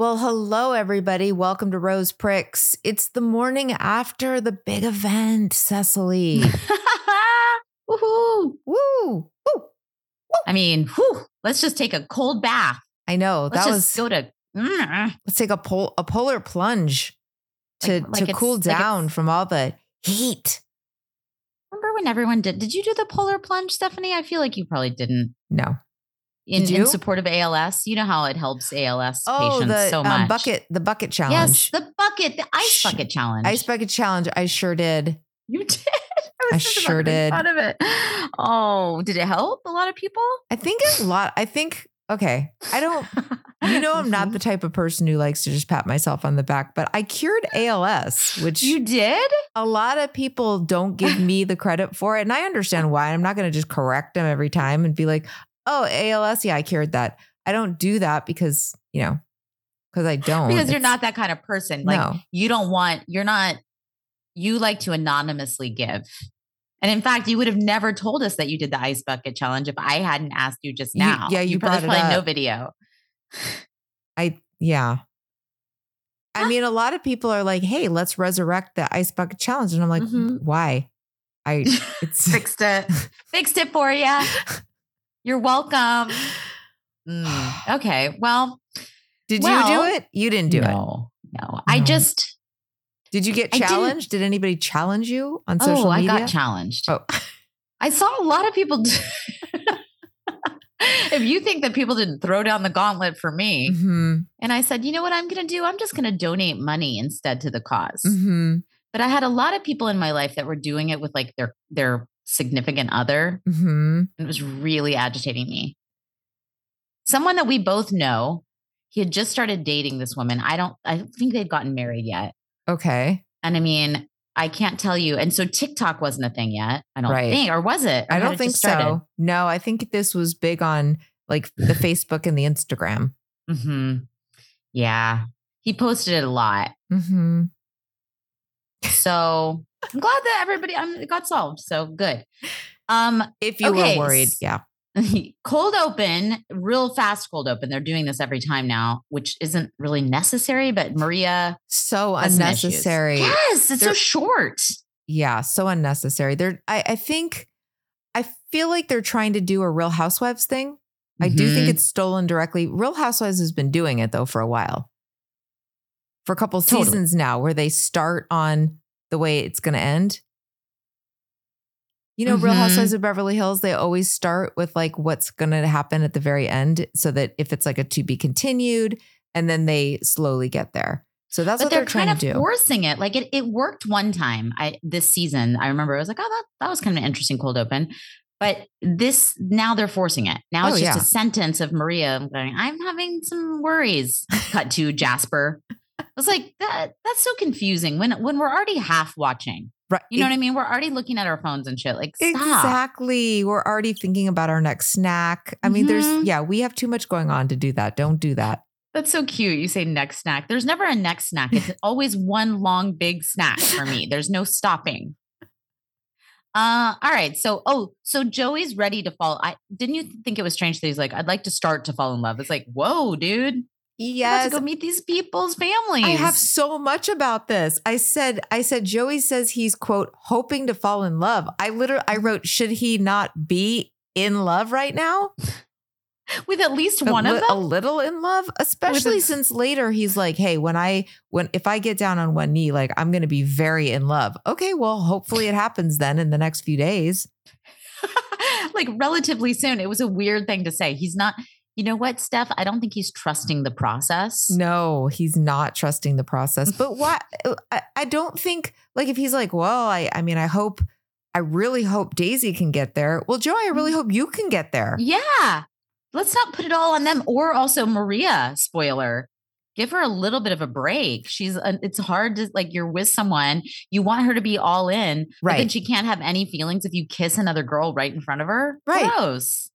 Well, hello, everybody. Welcome to Rose Pricks. It's the morning after the big event, Cecily. Woohoo. Woo! Woo! I mean, whew, let's just take a cold bath. I know Let's that just was. go to. Mm, let's take a pol- a polar plunge to Like- like to cool like down from all the heat. remember when everyone did? Did you do the polar plunge, Stephanie? I feel like you probably didn't. No. In, in support of ALS, you know how it helps ALS Oh, patients the so um, much. bucket, the bucket challenge. Yes, the bucket, the ice Sh- bucket challenge. ice bucket challenge. I sure did. You did. I was just sure about to make did. Fun of it. Oh, did it help a lot of people? I think a lot. I think okay. I don't. You know, I'm not the type of person who likes to just pat myself on the back, but I cured ALS, which You did? a lot of people don't give me the credit for it. And I understand why. I'm not going to just correct them every time and be like, oh, ALS, yeah, I cured that. I don't do that because, you know, because I don't. Because you're not that kind of person. Like no. you don't want, you're not, you like to anonymously give. And in fact, you would have never told us that you did the ice bucket challenge if I hadn't asked you just You- now. yeah, you probably brought it probably no video. I, yeah. I mean, a lot of people are like, hey, let's resurrect the ice bucket challenge. And I'm like, Mhm. why? I, it's, Fixed it. Fixed it for you. You're welcome. Mm, okay. Well, did you do it? You didn't do it. no, no. I No. just, Did you get challenged? Did anybody challenge you on social media? oh, I got challenged. Oh, I saw a lot of people. do- if you think that people didn't throw down the gauntlet for me, mhm, and I said, you know what I'm going to do? I'm just going to donate money instead to the because mhm, But I had a lot of people in my life that were doing it with like their their significant other, mhm. it was really agitating me. Someone that we both know, he had just started dating this woman. I don't. I don't think they'd gotten married yet. Okay. And I mean, I can't tell you. And so TikTok wasn't a thing yet. I don't Right. think, or was it? Or I don't it think so. No, I think this was big on like the Facebook and the Instagram. hmm Yeah. He posted it a lot. hmm So I'm glad that everybody um, it got solved. So good. Um, If you Okay, were worried, yeah. cold open, real fast cold open. They're doing this every time now, which isn't really necessary, but Maria So has some issues. unnecessary. Yes, it's so They're- short. Yeah, so unnecessary. They're I, I think I feel like they're trying to do a Real Housewives thing. I do think Mhm. it's stolen directly. Real Housewives has been doing it though for a while. For a couple Totally. seasons now where they start on the way it's going to end. You know, Real Mhm. Housewives of Beverly Hills, they always start with like what's going to happen at the very end so that if it's like a to be continued and then they slowly get there. So that's but what they're, they're, trying kind of to do. forcing it. Like it, it worked one time. I this season, I remember I was like, oh, that, that was kind of an interesting cold open. But this now they're forcing it. Now Oh, it's just yeah. a sentence of Maria going, I'm having some worries. Cut to Jasper. I was like, that that's so confusing when when we're already half watching. Right. You know what I mean? We're already looking at our phones and shit. Like, stop. Exactly. We're already thinking about our next snack. I mean, Mhm. there's, yeah, we have too much going on to do that. Don't do that. That's so cute. You say next snack. There's never a next snack. It's always one long big snack for me. There's no stopping. Uh, all right. So, oh, so Joey's ready to fall. I didn't you think it was strange that he's like, I'd like to start to fall in love. It's like, whoa, dude. Yes. to go meet these people's families. I have so much about this. I said, I said, Joey says he's quote hoping to fall in love. I literally, I wrote, should he not be in love right now? with at least one li- of them, a little in love, especially a- since later he's like, hey, when I when if I get down on one knee, like I'm going to be very in love. Okay, well, hopefully it happens then in the next few days. like relatively soon. It was a weird thing to say. He's not, you know what, Steph? I don't think he's trusting the process. No, he's not trusting the process. But what I, I don't think like if he's like, well, I I mean, I hope I really hope Daisy can get there. Well, Joey, I really hope you can get there. Yeah. Let's not put it all on them or also Maria, spoiler. Give her a little bit of a break. She's uh, it's hard to like you're with someone, you want her to be all in, but then Right. she can't have any feelings if you kiss another girl right in front of her. Right. Gross.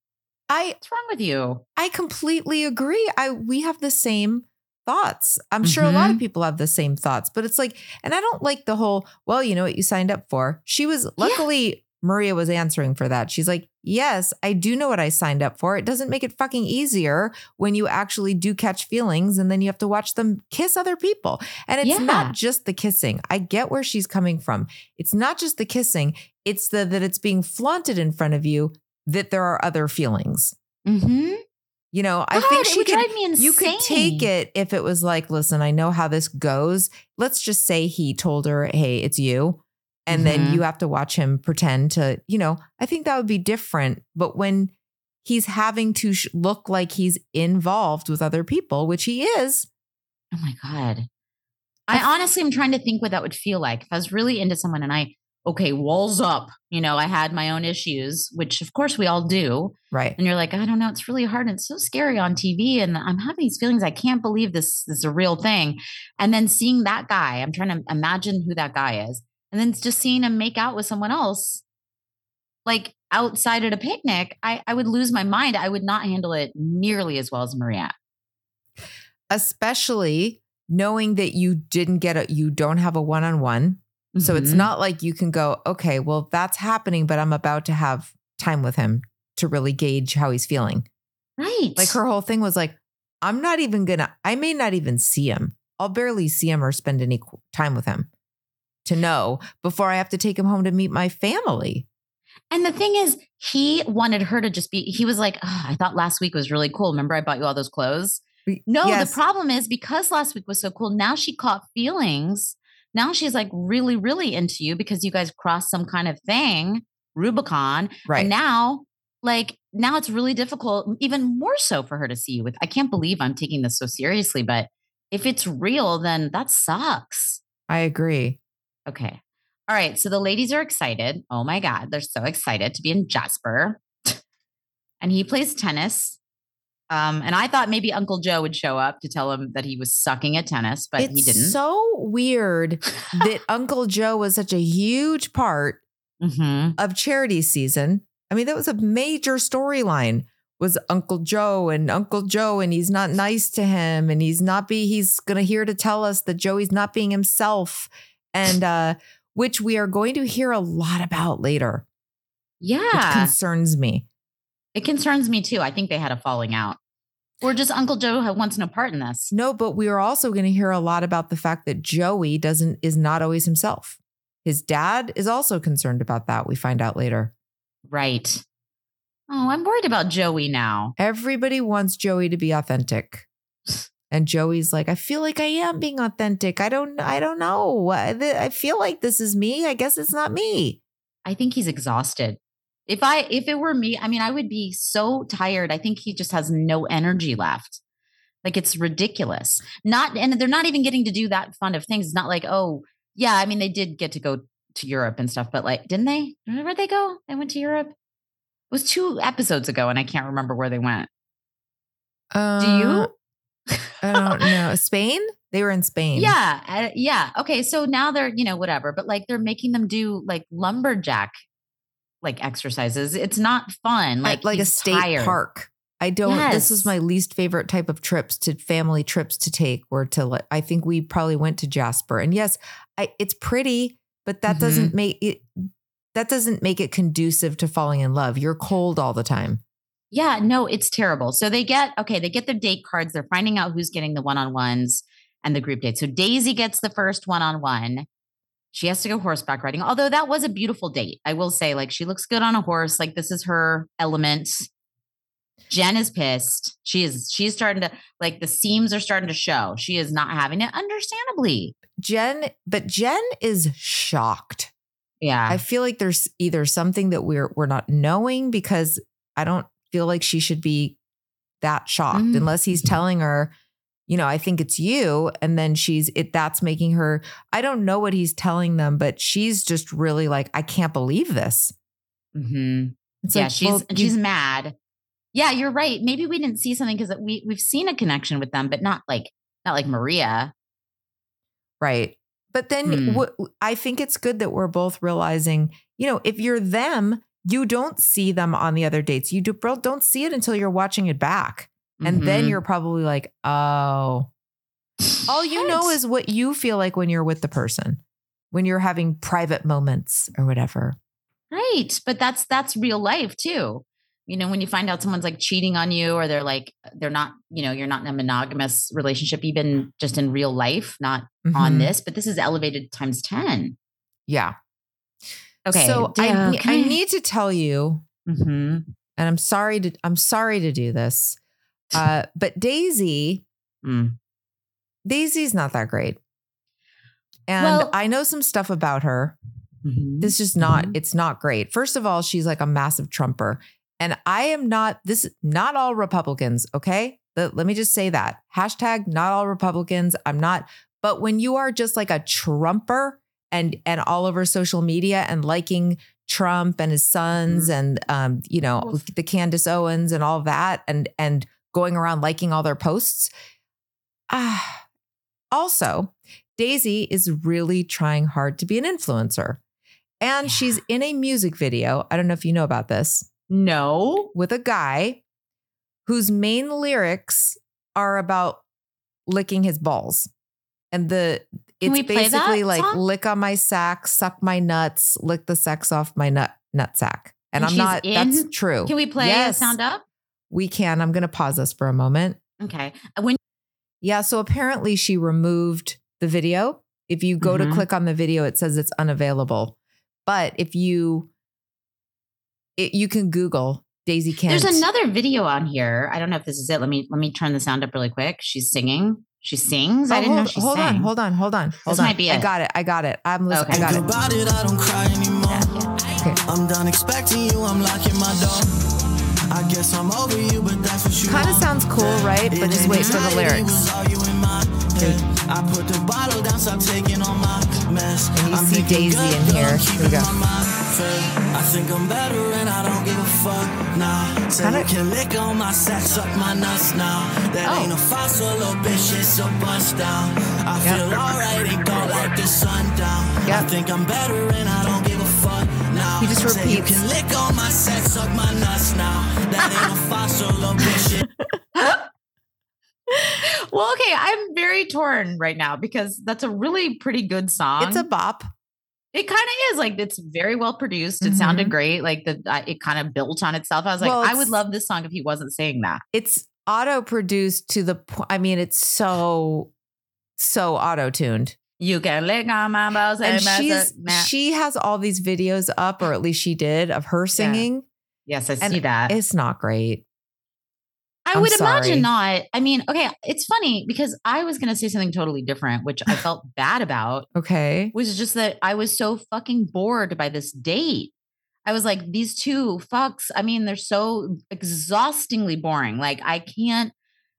I What's wrong with you? I completely agree. I we have the same thoughts. I'm sure a lot of mm-hmm. people have the same thoughts, but it's like, and I don't like the whole, well, you know what you signed up for. She was luckily Maria was answering for that. She's like, yes, I do know what I signed up for. It doesn't make it fucking easier when you actually do catch feelings and then you have to watch them kiss other people. And it's Yeah. not just the kissing. I get where she's coming from. It's not just the kissing, it's the that it's being flaunted in front of you that there are other feelings. Mm-hmm. You know, I think she could, you could take it if it was like, listen, I know how this goes. Let's just say he told her, hey, it's you. And then Mhm. you have to watch him pretend to, you know, I think that would be different. But when he's having to sh- look like he's involved with other people, which he is, Oh my God. I honestly am trying to think what that would feel like if I was really into someone and I, okay, walls up, you know, I had my own issues, which of course we all do. right? And you're like, I don't know, it's really hard. And it's so scary on TV. And I'm having these feelings. I can't believe this, this is a real thing. And then seeing that guy, I'm trying to imagine who that guy is. And then just seeing him make out with someone else, like outside at a picnic, I, I would lose my mind. I would not handle it nearly as well as Maria. Especially knowing that you didn't get a, you don't have a one on one one. So it's Mhm. not like you can go, okay, well, that's happening, but I'm about to have time with him to really gauge how he's feeling. right. Like her whole thing was like, I'm not even gonna, I may not even see him. I'll barely see him or spend any time with him to know before I have to take him home to meet my family. And the thing is, he wanted her to just be, he was like, "Oh, I thought last week was really cool. Remember, I bought you all those clothes? No, Yes. the problem is because last week was so cool, now she caught feelings. Now she's like really, really into you because you guys crossed some kind of thing, Rubicon. Right. And now, like, now it's really difficult, even more so for her to see you with. I can't believe I'm taking this so seriously, but if it's real, then that sucks. I agree. Okay. All right. So the ladies are excited. Oh my God. They're so excited to be in Jasper. and he plays tennis. Um, and I thought maybe Uncle Joe would show up to tell him that he was sucking at tennis, but it's he didn't. so weird that Uncle Joe was such a huge part Mhm. of charity season. I mean, that was a major storyline was Uncle Joe and Uncle Joe and he's not nice to him and he's not be he's going to hear to tell us that Joey's not being himself and uh which we are going to hear a lot about later, which Yeah. concerns me. It concerns me too. I think they had a falling out. Or just Uncle Joe wants no part in this. No, but we are also going to hear a lot about the fact that Joey doesn't is not always himself. His dad is also concerned about that. We find out later. Right. Oh, I'm worried about Joey now. Everybody wants Joey to be authentic. And Joey's like, I feel like I am being authentic. I don't I don't know. I, I feel like this is me. I guess it's not me. I think he's exhausted. If I if it were me, I mean, I would be so tired. I think he just has no energy left. Like it's ridiculous. Not and they're not even getting to do that fun of things. It's not like, oh, yeah, I mean, they did get to go to Europe and stuff, but like, didn't they? Where'd they go? They went to Europe. It was two episodes ago, and I can't remember where they went. Uh, Do you? I don't know. Spain? They were in Spain. Yeah, uh, yeah. Okay, so now they're you know whatever, but like they're making them do like lumberjack like exercises. It's not fun. Like Like like a state tired. park. I don't this is my least favorite type of trips to family trips to take were to I think we probably went to Jasper. And yes, I it's pretty, but that doesn't Mm-hmm. make it that doesn't make it conducive to falling in love. You're cold all the time. Yeah, no, it's terrible. So they get okay, they get their date cards. They're finding out who's getting the one-on-ones and the group date. So Daisy gets the first one-on-one. She has to go horseback riding. Although that was a beautiful date. I will say like she looks good on a horse. Like this is her element. Jen is pissed. She is she's starting to like the seams are starting to show. She is not having it understandably. Jen, but Jen is shocked. Yeah. I feel like there's either something that we're we're not knowing because I don't feel like she should be that shocked Mm. unless he's telling her, you know, I think it's you and then she's it that's making her I don't know what he's telling them but she's just really like I can't believe this. Mm-hmm. Yeah, like, she's well, she's mad. Yeah, you're right. Maybe we didn't see something because we we've seen a connection with them, but not like not like Maria. Right. But then Hmm. what I think it's good that we're both realizing, you know, if you're them, you don't see them on the other dates. You do, don't see it until you're watching it back. And then Mhm. you're probably like, oh, all you know is what you feel like when you're with the person, when you're having private moments or whatever. right, but that's that's real life too. You know, when you find out someone's like cheating on you, or they're like they're not, you know, you're not in a monogamous relationship, even just in real life, not on Mhm. this. But this is elevated times ten. Yeah. Okay, So I, yeah, I okay. need to tell you, Mhm. and I'm sorry to, I'm sorry to do this, uh, but Daisy, Mm. Daisy's not that great. And Well- I know some stuff about her. Mhm. This is not, Mhm. it's not great. First of all, she's like a massive Trumper. And I am not, this, not all Republicans, okay? Let, let me just say that. Hashtag not all Republicans. I'm not, but when you are just like a Trumper and, and all over social media and liking Trump and his sons and, um, you know, Well- the Candace Owens and all that and, and going around liking all their posts. Ah, also, Daisy is really trying hard to be an influencer. And Yeah. she's in a music video. I don't know if you know about this No. with a guy whose main lyrics are about licking his balls. And the it's we play that basically like song? lick on my sack, suck my nuts, lick the sex off my nut nut sack. And, And I'm not that's true. Can we play Yes, sound up? We can. I'm gonna pause us for a moment. Okay. Uh, When Yeah, so apparently she removed the video. If you go to Mhm. click on the video, it says it's unavailable. But if you it, you can Google Daisy Kent. there's another video on here. I don't know if this is it. Let me let me turn the sound up really quick. She's singing. She sings. I Oh, didn't hold, know she hold on, sang. hold on, hold on, hold on. might be I got it. I got it. I'm listening. Okay. I got it. About it, I don't cry anymore. Okay. I'm done expecting you, I'm locking my door. I guess I'm over you, but that's what you Kind of sounds cool, right? But just wait for the It lyrics. all you in my. I put the bottle down, stop taking all my mess. And you I'm see Daisy in here. Here we go. my mind fed. I think I'm better and I don't give a fuck now. Say you can lick on my sack, suck my nuts now. That Oh. ain't a fossil, little bitch, it's a bust down. I feel alright, ain't go like the sundown. I think I'm better and I don't give now. He just Say you can lick on my sack, suck my nuts now. That ain't a fossil, little bitch. Well, okay, I'm very torn right now because that's a really pretty good song. It's a bop. it kind of is like it's very well produced. It sounded great. Like the uh, it kind of built on itself. I was like, Well, I would love this song if he wasn't saying that. It's auto produced to the point. I mean, it's so so auto tuned. You can lick on my balls And and she's she has all these videos up, or at least she did, of her singing. yes, I and see that. It's not great. I I'm would sorry. imagine not. I mean, okay, it's funny because I was going to say something totally different, which I felt bad about. Okay. Was just that I was so fucking bored by this date. I was like, these two fucks. I mean, they're so exhaustingly boring. Like, I can't.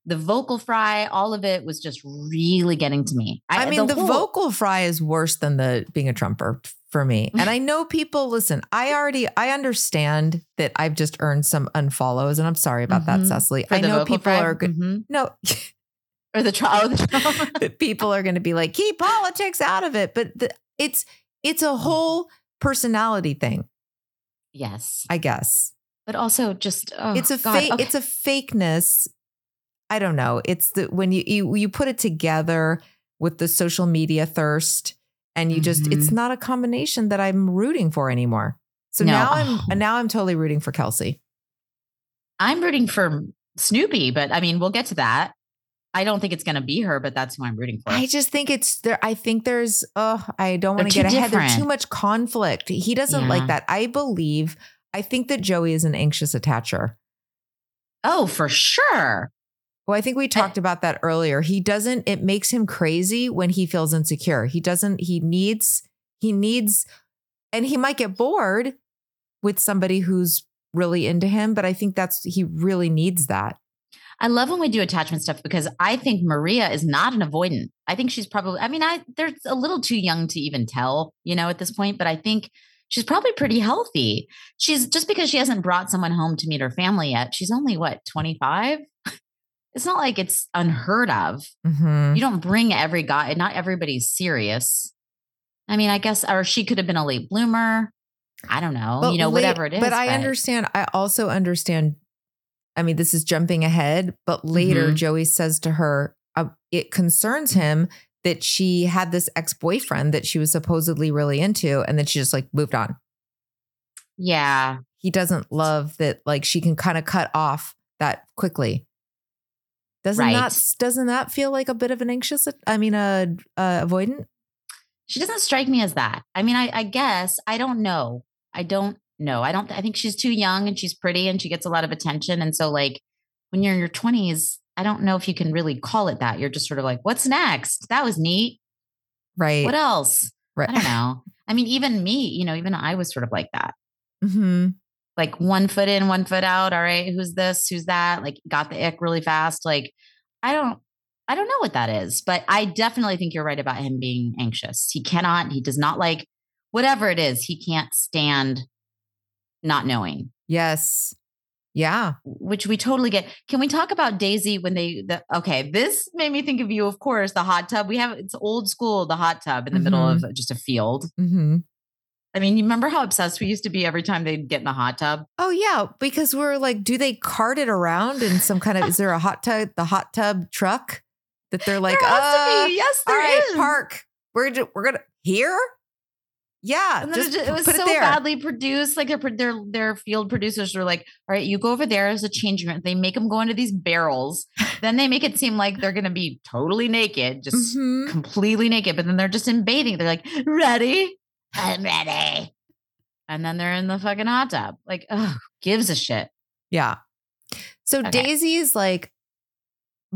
The vocal fry, all of it was just really getting to me. I, mean, the, whole- vocal fry is worse than the being a trumper for me. And I know people listen, I already I understand that I've just earned some unfollows, and I'm sorry about that, Mhm. Cecily. for I know people fry. are good. Mhm. No, or the trial. The trial. people are going to be like, keep politics out of it. But the, it's it's a whole personality thing, yes, I guess. but also just oh, it's a God, fake. okay. It's a fakeness. I don't know. It's the when you you you put it together with the social media thirst, and you just it's Mhm. not a combination that I'm rooting for anymore. So No. now Oh. I'm now I'm totally rooting for Kelsey. I'm rooting for Snoopy, but I mean, we'll get to that. I don't think it's going to be her, but that's who I'm rooting for. I just think it's there. I think there's, oh, I don't want to get ahead. There's too much conflict. He doesn't Yeah. like that. I believe, I think that Joey is an anxious attacher. oh, for sure. Well, I think we talked about that earlier. He doesn't, it makes him crazy when he feels insecure. He doesn't, he needs, he needs, and he might get bored with somebody who's really into him, but I think that's, he really needs that. I love when we do attachment stuff because I think Maria is not an avoidant. I think she's probably, I mean, I they're a little too young to even tell, you know, at this point, but I think she's probably pretty healthy. She's just because she hasn't brought someone home to meet her family yet. She's only what, 25? It's not like it's unheard of. Mhm. You don't bring every guy, not everybody's serious. I mean, I guess, or she could have been a late bloomer. I don't know, But you know, late- whatever it is. But I understand. I also understand. I mean, this is jumping ahead, but later Mhm. Joey says to her, uh, it concerns him that she had this ex boyfriend that she was supposedly really into, and then she just like moved on. Yeah. He doesn't love that, like, she can kind of cut off that quickly. Doesn't Right. that doesn't that feel like a bit of an anxious? I mean, a uh, avoidant. She doesn't strike me as that. I mean, I, I guess I don't know. I don't know. I don't. I think she's too young and she's pretty and she gets a lot of attention. And so, like, when you're in your twenties, I don't know if you can really call it that. You're just sort of like, "What's next? That was neat. Right. What else? Right. I don't know. I mean, even me, you know, even I was sort of like that. hmm Like one foot in, one foot out. All right, who's this? Who's that? Like, got the ick really fast. Like, I don't. I don't know what that is, but I definitely think you're right about him being anxious. He cannot, he does not like whatever it is, he can't stand not knowing, Yes. Yeah. which we totally get. Can we talk about Daisy when they, the, okay, this made me think of you, of course, the hot tub. We have, it's old school, the hot tub in the middle of just a field. hmm I mean, you remember how obsessed we used to be every time they'd get in the hot tub? Oh yeah, because we're like, do they cart it around in some kind of? is there a hot tub? The hot tub truck that they're like, There uh. Yes, all there right, is. park. We're we're gonna here. Yeah, And just it, ju- it was put so it there. badly produced. Like their their their field producers were like, "All right, you go over there as a change room." They make them go into these barrels. then they make it seem like they're going to be totally naked, just Mhm. completely naked. But then they're just in bathing. They're like, "Ready? I'm ready." And then they're in the fucking hot tub. Like, oh, gives a shit. Yeah. So Okay. Daisy is like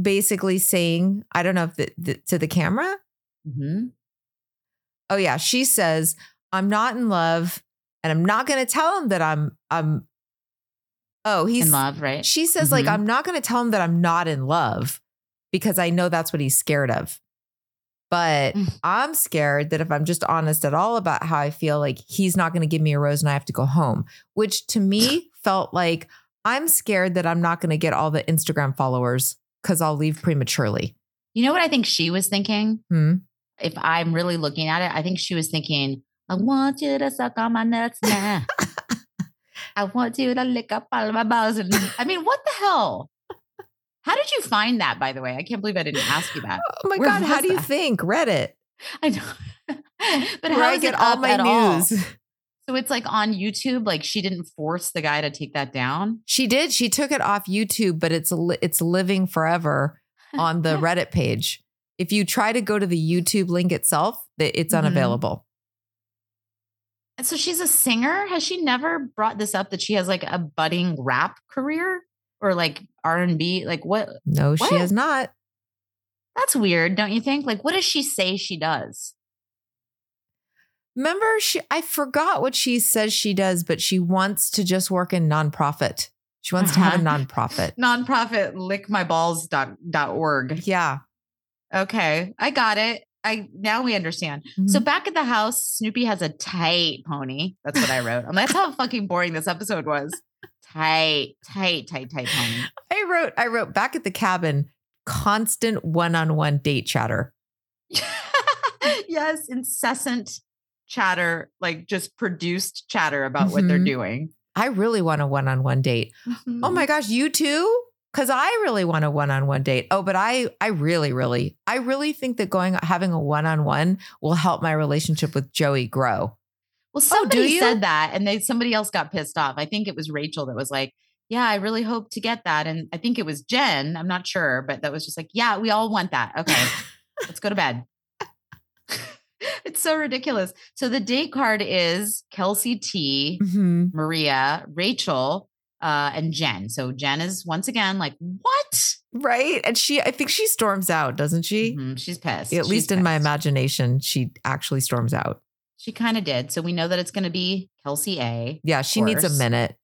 basically saying, I don't know if the, the, to the camera. Mm-hmm. Oh yeah, she says, "I'm not in love, and I'm not going to tell him that I'm I'm." Oh, he's In love, right? She says, like, Mhm. I'm not going to tell him that I'm not in love because I know that's what he's scared of. But Mm. I'm scared that if I'm just honest at all about how I feel, like he's not going to give me a rose and I have to go home, which to me felt like I'm scared that I'm not going to get all the Instagram followers because I'll leave prematurely. You know what I think she was thinking? Hmm. If I'm really looking at it, I think she was thinking, I want you to suck on my nuts now. I want you to lick up all my balls. And I mean, what the hell? How did you find that, by the way? I can't believe I didn't ask you that. Oh my Where God, how do you that? think? Reddit. I know. but Where how I is get it all my at all? news. So it's like on YouTube, like she didn't force the guy to take that down. She did. She took it off YouTube, but it's it's living forever on the Reddit page. If you try to go to the YouTube link itself, it's Mhm. unavailable. So she's a singer. Has she never brought this up that she has like a budding rap career or like R and B? Like what? No, she What? has not. That's weird, don't you think? Like, what does she say she does? Remember, she I forgot what she says she does, but she wants to just work in nonprofit. She wants to have a Uh-huh. nonprofit. Nonprofit lickmyballs.org. Yeah. Okay, I got it. I now we understand. So Mhm. back at the house, Snoopy has a tight pony. That's what I wrote. And that's how fucking boring this episode was. Tight, tight, tight, tight pony. I wrote I wrote back at the cabin constant one-on-one date chatter. yes, incessant chatter, like just produced chatter about what they're Mhm. doing. I really want a one-on-one date. Mm-hmm. Oh my gosh, you too? Cuz I really want a one-on-one date. Oh, but I I really really I really think that going having a one-on-one will help my relationship with Joey grow. Well, Oh, do somebody you? said that, and they somebody else got pissed off. I think it was Rachel that was like, "Yeah, I really hope to get that," and I think it was Jen. I'm not sure, but that was just like, "Yeah, we all want that." Okay, let's go to bed. it's so ridiculous. So the date card is Kelsey T, Mhm. Maria, Rachel, uh, and Jen. So Jen is once again like, "What?" Right. And she, I think she storms out, doesn't she? Mhm, She's pissed. At She's least in my imagination, she actually storms out. She kind of did. So we know that it's going to be Kelsey A. Yeah, she needs a minute.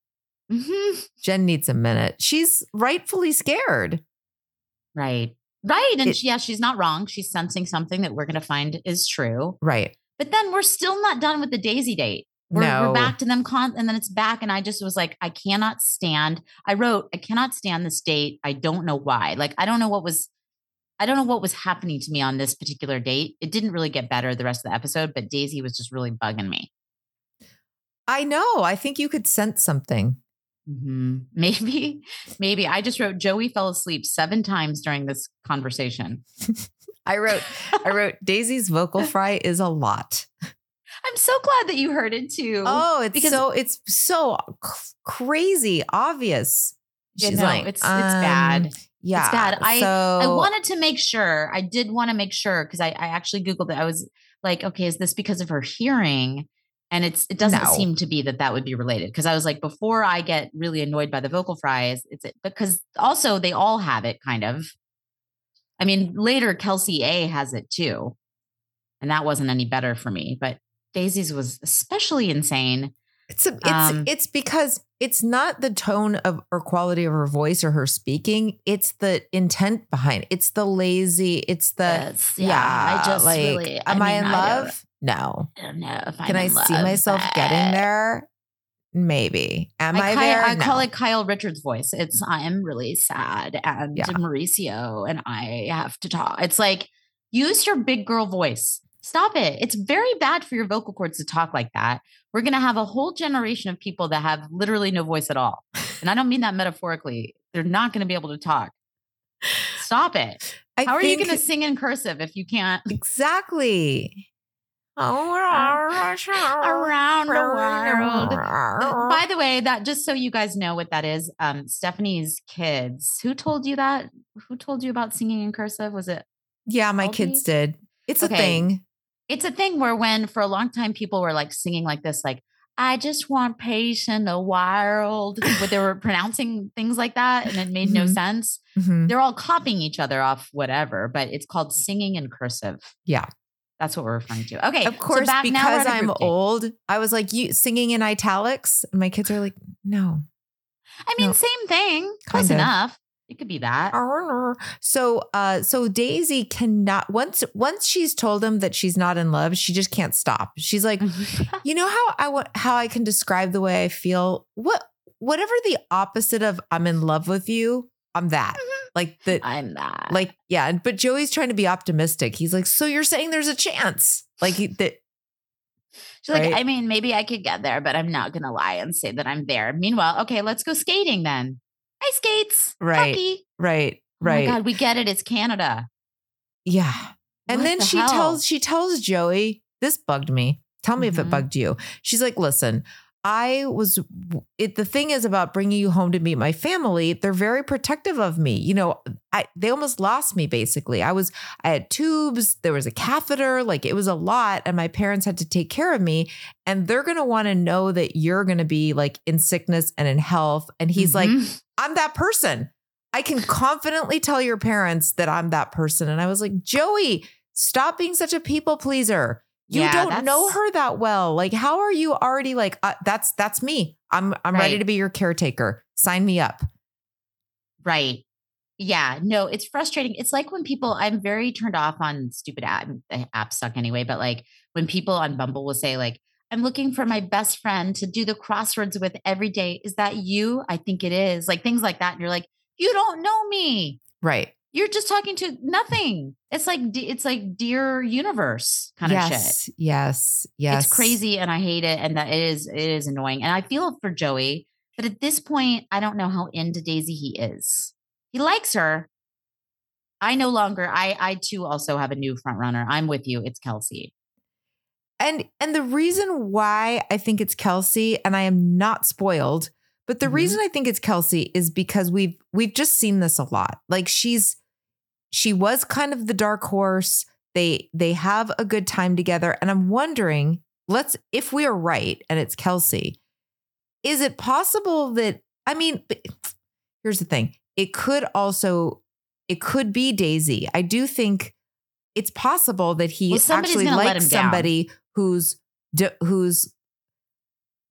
Mhm. Jen needs a minute. She's rightfully scared. Right. Right. And It- she- yeah, she's not wrong. She's sensing something that we're going to find is true. Right. But then we're still not done with the Daisy date. We're, No. we're back to them con- and then it's back. And I just was like, I cannot stand. I wrote, I cannot stand this date. I don't know why. Like, I don't know what was, I don't know what was happening to me on this particular date. It didn't really get better the rest of the episode, but Daisy was just really bugging me. I know. I think you could sense something. Mhm. Maybe, maybe I just wrote Joey fell asleep seven times during this conversation. I wrote, I wrote Daisy's vocal fry is a lot. I'm so glad that you heard it too. Oh, it's because- so it's so c- crazy, obvious. She's no, like, it's- it's bad. Yeah, it's bad. I so, I wanted to make sure. I did want to make sure because I, I actually googled it. I was like, okay, is this because of her hearing? And it's it doesn't No. seem to be that that would be related because I was like, before I get really annoyed by the vocal fries, it's because also they all have it kind of. I mean, later Kelsey A has it too, and that wasn't any better for me. But Daisy's was especially insane. It's a, it's Um, it's because it's not the tone of or quality of her voice or her speaking. It's the intent behind. It. It's the lazy. It's the yeah. yeah, I just like, really- am I, mean, in I don't- love? No. I don't know if I'm Can I in see myself getting there? Maybe. Am I, I, Ky- there? I call it Kyle Richards' voice. It's I am really sad and Yeah. Mauricio and I have to talk. It's like use your big girl voice. Stop it. It's very bad for your vocal cords to talk like that. We're gonna have a whole generation of people that have literally no voice at all. And I don't mean that metaphorically. They're not gonna be able to talk. Stop it. I How are you gonna sing in cursive if you can't Exactly. around the world? By the way, that just so you guys know what that is, um, Stephanie's kids. Who told you that? Who told you about singing in cursive? Was it? Yeah, my Aldi? kids did. It's a thing. It's a thing where when for a long time people were like singing like this, like I just want peace in the wild, but they were pronouncing things like that, and it made no Mhm. sense. Mhm. They're all copying each other off whatever, but it's called singing in cursive. Yeah. That's what we're referring to. Okay, Of so course, back- because I'm old, I was like, you singing in italics. And my kids are like, no. I mean, No. same thing, close of. enough. It could be that. So uh so Daisy cannot once once she's told him that she's not in love, she just can't stop. She's like, you know how I want how I can describe the way I feel? What whatever the opposite of I'm in love with you, I'm that. Like the I'm that. like yeah, but Joey's trying to be optimistic. He's like, "So you're saying there's a chance?" Like he, that She's like. I mean, maybe I could get there, but I'm not gonna lie and say that I'm there. Meanwhile, okay, let's go skating then. Ice skates. Right. Hockey. right, right. Oh. God, we get it. It's Canada. Yeah. And What then the she hell? tells she tells Joey, this bugged me. Tell me if it Mhm. bugged you. She's like, "Listen, I was it the thing is about bringing you home to meet my family. They're very protective of me. You know, I they almost lost me basically. I was I had tubes, there was a catheter, like it was a lot and my parents had to take care of me and they're going to want to know that you're going to be like in sickness and in health." And he's like, Mhm. I'm that person. I can confidently tell your parents that I'm that person. And I was like, Joey, stop being such a people pleaser. You Yeah, don't know her that well. Like, how are you already like, uh, that's that's me. I'm I'm ready to be your caretaker. Sign me up. Right. Yeah. No, it's frustrating. It's like when people, I'm very turned off on stupid app, apps suck anyway, but like when people on Bumble will say, like, I'm looking for my best friend to do the crosswords with every day. Is that you? I think it is. Like things like that. And you're like, you don't know me. Right. You're just talking to nothing. It's like it's like dear universe kind of shit. yes. Yes. Yes. It's crazy and I hate it. And that it is it is annoying. And I feel for Joey, but at this point, I don't know how into Daisy he is. He likes her. I no longer, I I too also have a new front runner. I'm with you. It's Kelsey. And and the reason why I think it's Kelsey, and I am not spoiled, but the Mhm. reason I think it's Kelsey is because we've we've just seen this a lot. Like she's she was kind of the dark horse. They they have a good time together. And I'm wondering, let's if we are right and it's Kelsey, is it possible that I mean, here's the thing. It could also it could be Daisy. I do think it's possible that he Well, actually likes somebody who's who's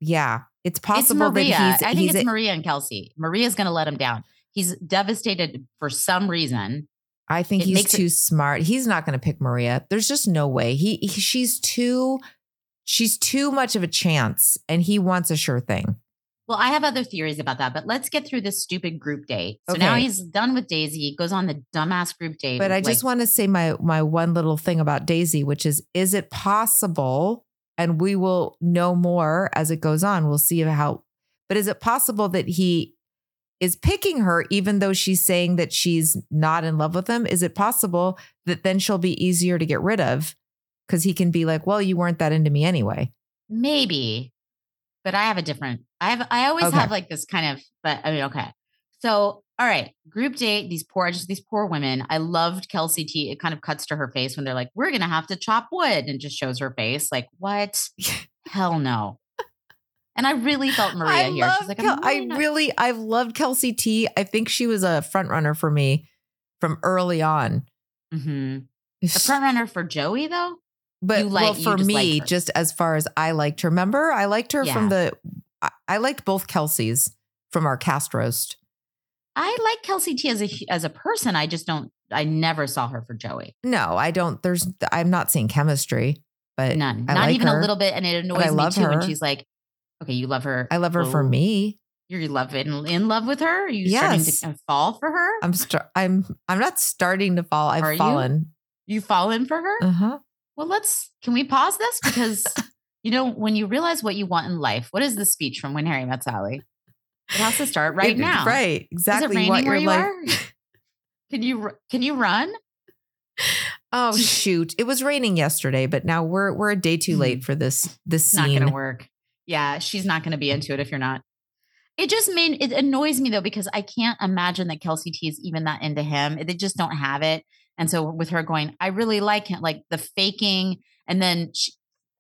yeah, it's It's possible Maria. that he's I think he's it's Maria and Kelsey. Maria's going to let him down. He's devastated for some reason. I think It he's makes it- too smart. He's not going to pick Maria. There's just no way. He, he she's too she's too much of a chance and he wants a sure thing. Well, I have other theories about that, but let's get through this stupid group date. So now he's done with Daisy. He goes on the dumbass group date. But I with, just want to say my my one little thing about Daisy, which is is it possible and we will know more as it goes on. We'll see how but is it possible that he is picking her even though she's saying that she's not in love with him? Is it possible that then she'll be easier to get rid of cuz he can be like, "Well, you weren't that into me anyway." maybe, but I have a different. I have. I always Okay. have like this kind of. But I mean, okay. So all right, group date. These poor, just these poor women. I loved Kelsey T. It kind of cuts to her face when they're like, "We're gonna have to chop wood," and just shows her face. Like what? Hell no. And I really felt Maria I here. She's like, Kel- I really I've loved Kelsey T. I think she was a front runner for me from early on. Mhm. a front runner for Joey though. But You like- well, for just me, liked her. just as far as I liked her, remember, I liked her from the. I, I liked both Kelseys from our cast roast. I like Kelsey T as a as a person. I just don't. I never saw her for Joey. No, I don't. There's, I'm not seeing chemistry, but None. I Not like even her. a little bit. And it annoys me too when her. she's like, "Okay, you love her. I love her for Oh, me. You're in love in, in love with her. Are you Yes. starting to fall for her? I'm, star- I'm, I'm not starting to fall. I've Are you? fallen. you fallen for her? Uh huh. Well, let's. Can we pause this because you know when you realize what you want in life. What is the speech from When Harry Met Sally? It has to start right It- now. Right. Exactly. Is it raining what where your you life- are? Can you can you run? Oh shoot! It was raining yesterday, but now we're we're a day too late for this this It's not going to work. Yeah, she's not going to be into it if you're not. It just made it annoys me though because I can't imagine that Kelsey T is even that into him. They just don't have it. And so with her going, I really like him, like the faking, and then she,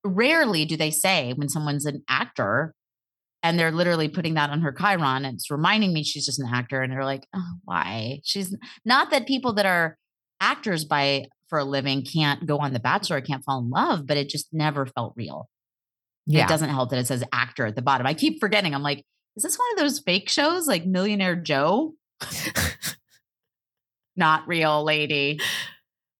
rarely do they say when someone's an actor and they're literally putting that on her chyron. It's reminding me she's just an actor. And they're like, oh, why? She's not that people that are actors by for a living can't go on The Bachelor, can't fall in love, but it just never felt real. Yeah. It doesn't help that it says actor at the bottom. I keep forgetting. I'm like, is this one of those fake shows like Millionaire Joe? Not real, lady.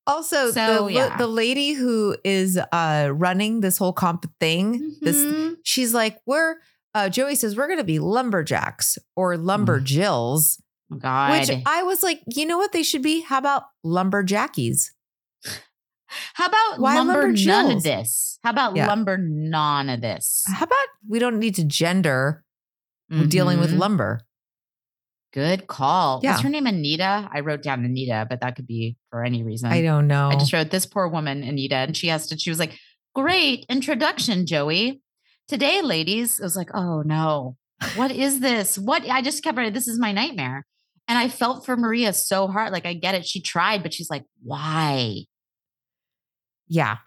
Also, So, the yeah. the lady who is uh running this whole comp thing, this Mhm. she's like, we're uh Joey says we're gonna be lumberjacks or lumberjills. Oh, God. Which I was like, you know what they should be? How about lumberjackies? How about Why lumber none of this? How about Yeah. lumber none of this? How about we don't need to gender we're dealing with Mhm. lumber? Good call. Yeah. What's her name? Anita. I wrote down Anita, but that could be for any reason. I don't know. I just wrote this poor woman, Anita, and she has to, she was like, Great introduction, Joey. Today, ladies, I was like, Oh no, what is this? What I just kept writing, this is my nightmare. And I felt for Maria so hard. Like, I get it. She tried, but she's like, Why? Yeah.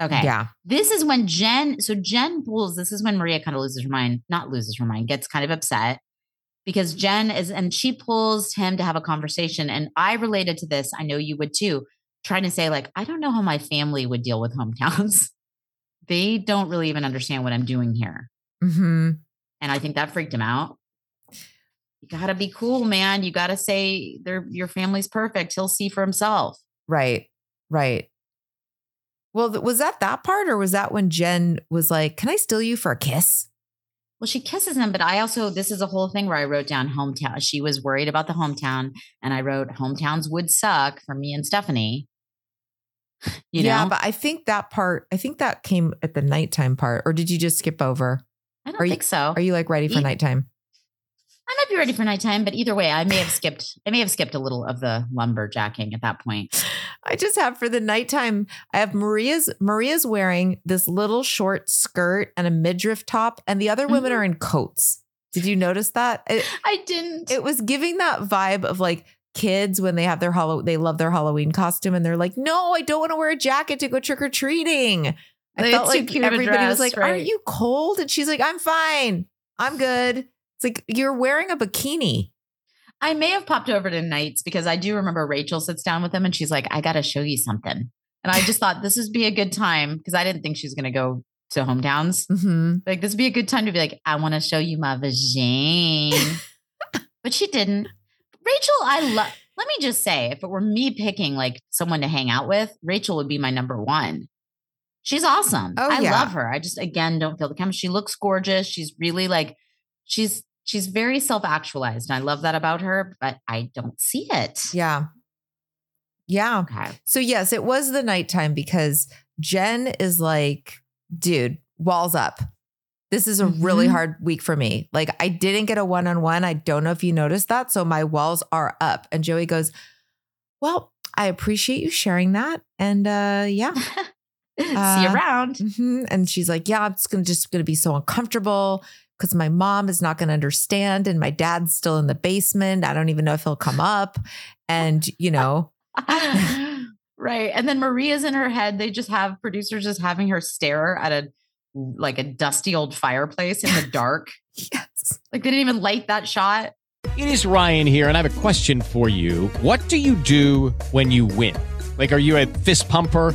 Okay. Yeah. This is when Jen, so Jen pulls, this is when Maria kind of loses her mind, not loses her mind, gets kind of upset because Jen is, and she pulls him to have a conversation. And I related to this. I know you would too, trying to say, like, I don't know how my family would deal with hometowns. they don't really even understand what I'm doing here. hmm And I think that freaked him out. You gotta be cool, man. You gotta say their your family's perfect. He'll see for himself. Right. Right. Well, th- was that that part or was that when Jen was like, "Can I steal you for a kiss?" Well, she kisses him, but I also this is a whole thing where I wrote down hometown. She was worried about the hometown, and I wrote hometowns would suck for me and Stephanie. You yeah, know, but I think that part, I think that came at the nighttime part, or did you just skip over? I don't are you- think so. Are you like ready for E- nighttime? I might be ready for nighttime, but either way, I may have skipped. I may have skipped a little of the lumberjacking at that point. I just have for the nighttime, I have Maria's Maria's wearing this little short skirt and a midriff top, and the other women Mhm. are in coats. Did you notice that? It, I didn't. it was giving that vibe of like kids when they have their Hallow they love their Halloween costume and they're like, no, I don't want to wear a jacket to go trick or treating. I felt like cute of a everybody was dress, like, aren't you cold? And she's like, I'm fine. I'm good. It's like you're wearing a bikini. I may have popped over to nights because I do remember Rachel sits down with them and she's like, I got to show you something. And I just thought this would be a good time because I didn't think she was going to go to hometowns. Mm-hmm. Like, this would be a good time to be like, I want to show you my vagine. but she didn't. Rachel, I love, let me just say, if it were me picking like someone to hang out with, Rachel would be my number one. She's awesome. Oh, I yeah. love her. I just, again, don't feel the chemistry. She looks gorgeous. She's really like, she's, she's very self-actualized. And I love that about her, but I don't see it. Yeah. Yeah. Okay. So yes, it was the nighttime because Jen is like, dude, walls up. This is a really Mhm. hard week for me. Like I didn't get a one-on-one. I don't know if you noticed that. So my walls are up. And Joey goes, Well, I appreciate you sharing that. And uh yeah. see you Uh, around. Mhm. And she's like, Yeah, it's gonna just gonna be so uncomfortable because my mom is not gonna understand and my dad's still in the basement. I don't even know if he'll come up. And you know, right. And then Maria's in her head. They just have producers just having her stare at a like a dusty old fireplace in the dark. yes. like they didn't even light that shot. It is Ryan here, and I have a question for you. What do you do when you win? Like, are you a fist pumper?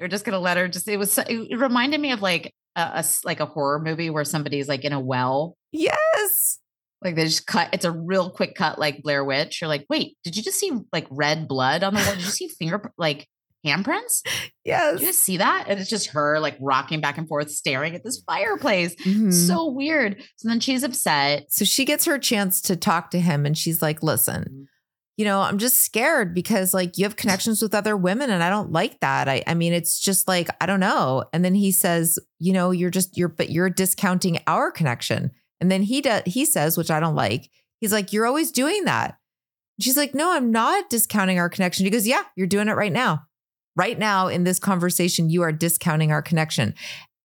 They're just gonna let her just it was so- it reminded me of like a, a like a horror movie where somebody's like in a well. Yes. Like they just cut it's a real quick cut like Blair Witch. You're like, wait, did you just see like red blood on the wall? Did you see finger like handprints? Did you just see that? And it's just her like rocking back and forth, staring at this fireplace. Mhm. So weird. So then she's upset. So she gets her chance to talk to him and she's like, listen, you know, I'm just scared because like you have connections with other women and I don't like that. I I mean, it's just like, I don't know. And then he says, you know, you're just you're but you're discounting our connection. And then he does he says, which I don't like, he's like, You're always doing that. She's like, No, I'm not discounting our connection. He goes, Yeah, you're doing it right now. Right now in this conversation, you are discounting our connection.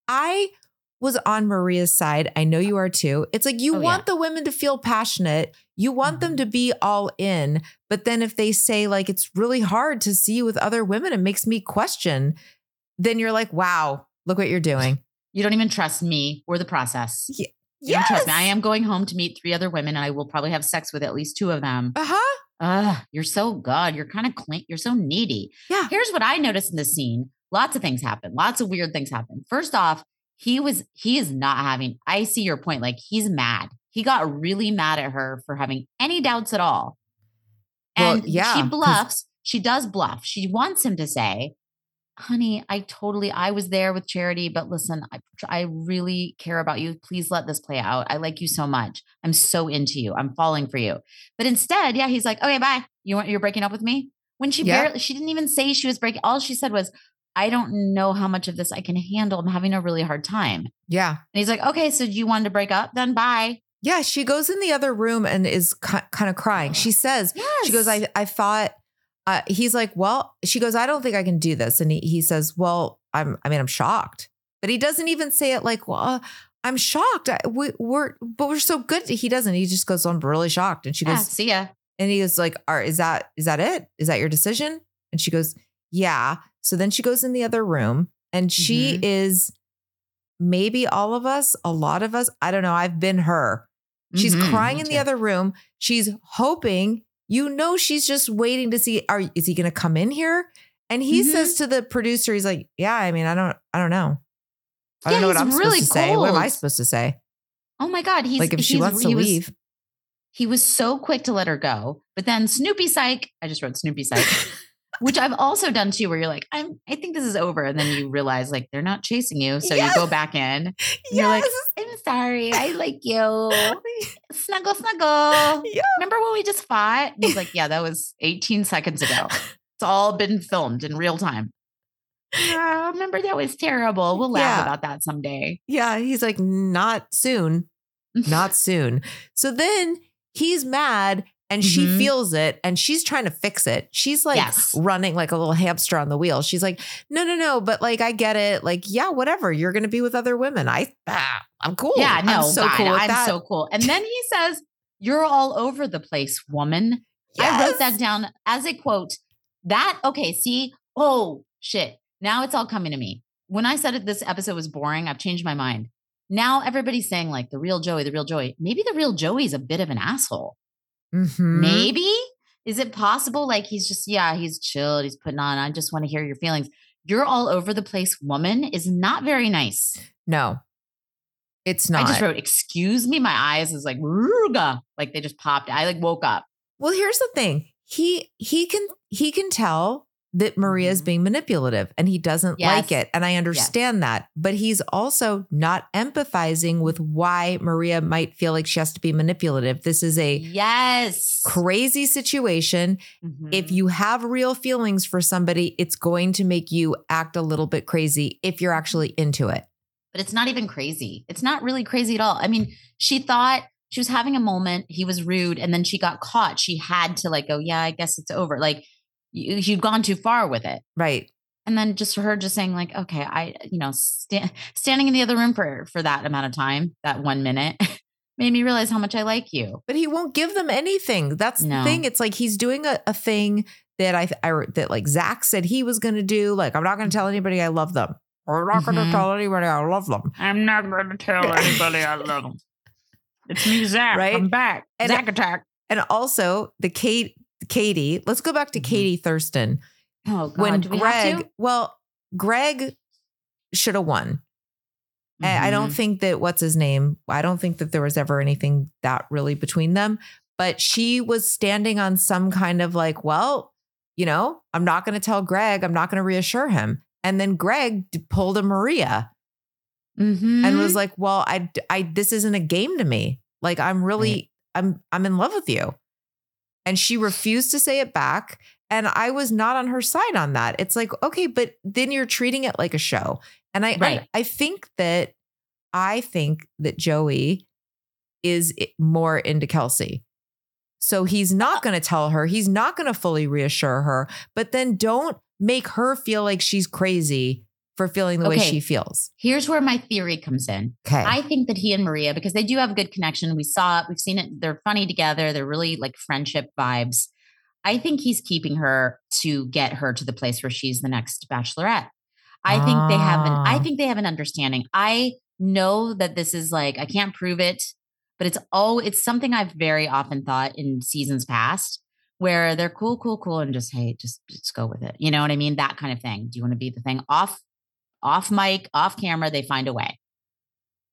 I was on Maria's side. I know you are too. It's like you Oh, want yeah. the women to feel passionate. You want them Mhm. to be all in. But then if they say, like, it's really hard to see you with other women, it makes me question, then you're like, wow, look what you're doing. You don't even trust me or the process. Ye- You don't trust me. I am going home to meet three other women and I will probably have sex with at least two of them. Uh huh. Ugh, you're so good. You're kind of clean. You're so needy. Yeah. Here's what I noticed in this scene. Lots of things happen. Lots of weird things happen. First off, he was he is not having. I see your point. Like he's mad. He got really mad at her for having any doubts at all. Well, And yeah, she bluffs. She does bluff. She wants him to say, "Honey, I totally I was there with Charity, but listen, I I really care about you. Please let this play out. I like you so much. I'm so into you. I'm falling for you." But instead, yeah, he's like, "Okay, bye. You want you're breaking up with me?" When she Yeah. barely she didn't even say she was breaking. All she said was, "I don't know how much of this I can handle. I'm having a really hard time." Yeah. And he's like, "Okay, so you want to break up? Then bye." Yeah. She goes in the other room and is ki- kind of crying. She says, She goes, I, I thought, uh, he's like, well, she goes, I don't think I can do this. And he, he says, well, I'm, I mean, I'm shocked, but he doesn't even say it like, well, uh, I'm shocked. I, we, we're, but we're so good. He doesn't, he just goes, I'm really shocked. And she Yeah, goes, see ya. and he goes like, are, is that, is that it? Is that your decision? And she goes, Yeah. So then she goes in the other room and she Mhm. is maybe all of us, a lot of us. I don't know. I've been her. She's Mhm, crying in the other room. She's hoping, you know, she's just waiting to see, are is he gonna come in here? And he Mhm. says to the producer, he's like, Yeah, I mean, I don't, I don't know. I don't Yeah, know what he's I'm really supposed to say. What am I supposed to say? Oh my God. He's like if she wants to he was- leave. he was so quick to let her go. But then Snoopy Psych, I just wrote Snoopy Psych, which I've also done too, where you're like, I'm I think this is over. And then you realize like they're not chasing you. So Yes. you go back in. And You're like, I'm sorry, I like you. snuggle, snuggle. Yeah. Remember when we just fought? And he's like, Yeah, that was 18 seconds ago. It's all been filmed in real time. Yeah, remember that was terrible. We'll laugh Yeah. about that someday. Yeah, he's like, not soon, not soon. So then he's mad and she Mhm. feels it and she's trying to fix it. She's like Yes. running like a little hamster on the wheel. She's like, no, no, no, but like, I get it. Like, yeah, whatever. You're going to be with other women. I, ah, I'm cool. Yeah, no, I'm so God, cool I'm that. so cool. And then he says, You're all over the place, woman. I wrote that down as a quote. That, okay, see, oh shit. Now it's all coming to me. When I said it, this episode was boring, I've changed my mind. Now everybody's saying, like, the real Joey, the real Joey. Maybe the real Joey's a bit of an asshole. Mhm. Maybe. Is it possible? Like, he's just, yeah, he's chilled. He's putting on, I just want to hear your feelings. You're all over the place, woman, is not very nice. No, it's not. I just wrote, excuse me. My eyes is like, "Ruga," like they just popped. I like woke up. Well, here's the thing. He he can he can tell that Maria is Mhm. being manipulative and he doesn't like it. And I understand that. But he's also not empathizing with why Maria might feel like she has to be manipulative. This is a Yes. crazy situation. If Mhm. you have real feelings for somebody, it's going to make you act a little bit crazy if you're actually into it. but it's not even crazy. It's not really crazy at all. I mean, she thought she was having a moment. He was rude, and then she got caught. She had to like go, yeah, I guess it's over. Like you, you've gone too far with it. Right. And then just her just saying like, okay, I, you know, sta- standing in the other room for for that amount of time, that one minute, made me realize how much I like you. But he won't give them anything. That's No. the thing. It's like he's doing a, a thing that I, I that like Zach said he was going to do. Like I'm not going to tell anybody I love them. Mm-hmm. Or I'm not going to tell anybody I love them. I'm not going to mm-hmm. tell anybody I love them. It's me, Zach. Right? I'm back. And- Zach attack. And also the Kate, Katie. Let's go back to Mhm. Katie Thurston. Oh God, when we Greg, well, Greg should have won. I I don't Mhm. think that what's his name. I don't think that there was ever anything that really between them. But she was standing on some kind of like, well, you know, I'm not going to tell Greg. I'm not going to reassure him. And then Greg pulled a Maria Mhm. and was like, "Well, I, I, this isn't a game to me. Like, I'm really, I'm, I'm in love with you." And she refused to say it back. And I was not on her side on that. It's like, okay, but then you're treating it like a show. And I, Right. I, I think that, I think that Joey is more into Kelsey. So he's Uh not going to tell her. He's not going to fully reassure her. But then don't make her feel like she's crazy for feeling the way she feels. Here's where my theory comes in. Okay. I think that he and Maria, because they do have a good connection. We saw it, we've seen it. They're funny together. They're really like friendship vibes. I think he's keeping her to get her to the place where she's the next bachelorette. I think they have an I Ah. think they have an understanding. I know that this is like I can't prove it, but it's oh it's something I've very often thought in seasons past where they're cool, cool, cool, and just hey, just just go with it. You know what I mean? That kind of thing. Do you want to be the thing off off mic, off camera? They find a way.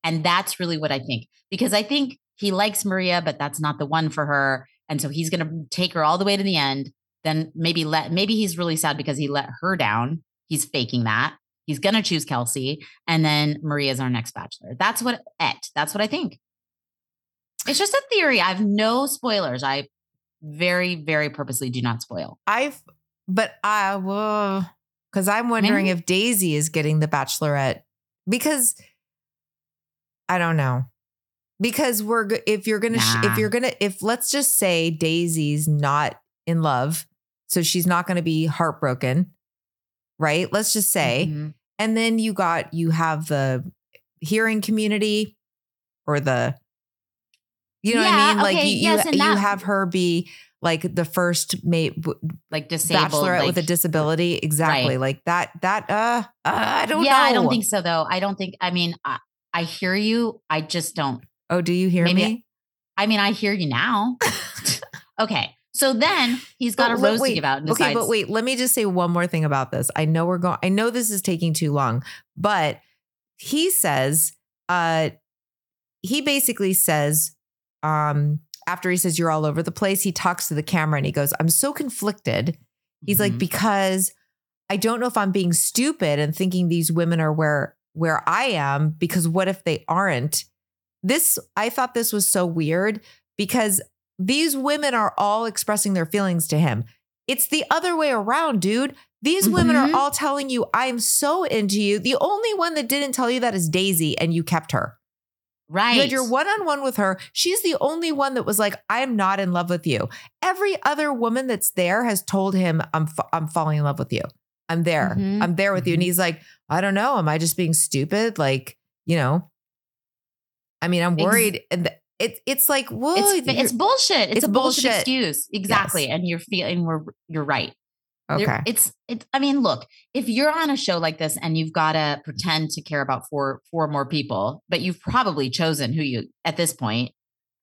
And that's really what I think. Because I think he likes Maria, but that's not the one for her. And so he's going to take her all the way to the end. Then maybe let, maybe he's really sad because he let her down. He's faking that. He's going to choose Kelsey. And then Maria's our next bachelor. That's what, et, that's what I think. It's just a theory. I have no spoilers. I very, very purposely do not spoil. I've, but I will, because I'm wondering Maybe. if Daisy is getting the Bachelorette because I don't know. Because we're if you're gonna sh- if you're gonna if let's just say Daisy's not in love, so she's not gonna be heartbroken, right? Let's just say, Mhm. and then you got you have the hearing community or the you know what I Yeah, mean? Like you yes, you, you have her be like the first mate like disabled bachelorette like, with a disability. Exactly. Right. Like that, that, uh, uh I don't yeah, know. I don't think so though. I don't think. I mean, I, I hear you. I just don't. Oh, do you hear Maybe- me? I mean, I hear you now. okay, so then he's got But a rose wait, to give out. And okay, but wait, let me just say one more thing about this. I know we're going. I know this is taking too long, but he says, uh, he basically says, um, after he says you're all over the place, he talks to the camera and he goes, "I'm so conflicted." He's like, Mhm. because I don't know if I'm being stupid and thinking these women are where where I am because what if they aren't? This I thought this was so weird because these women are all expressing their feelings to him. It's the other way around, dude. These women are Mhm. all telling you, I'm so into you. The only one that didn't tell you that is Daisy, and you kept her. Right? You had your one on one with her. She's the only one that was like, I'm not in love with you. Every other woman that's there has told him, I'm, fa- I'm falling in love with you. I'm there. Mhm. I'm there with you. And Mhm. he's like, I don't know. Am I just being stupid? Like, you know, I mean, I'm Ex- worried. And th- it, it's like, whoa, it's it's bullshit. It's, it's a bullshit, bullshit. excuse. Exactly, and you're feeling we're you're right. There- it's it's. I mean, look, if you're on a show like this and you've got to pretend to care about four four more people, but you've probably chosen who you at this point.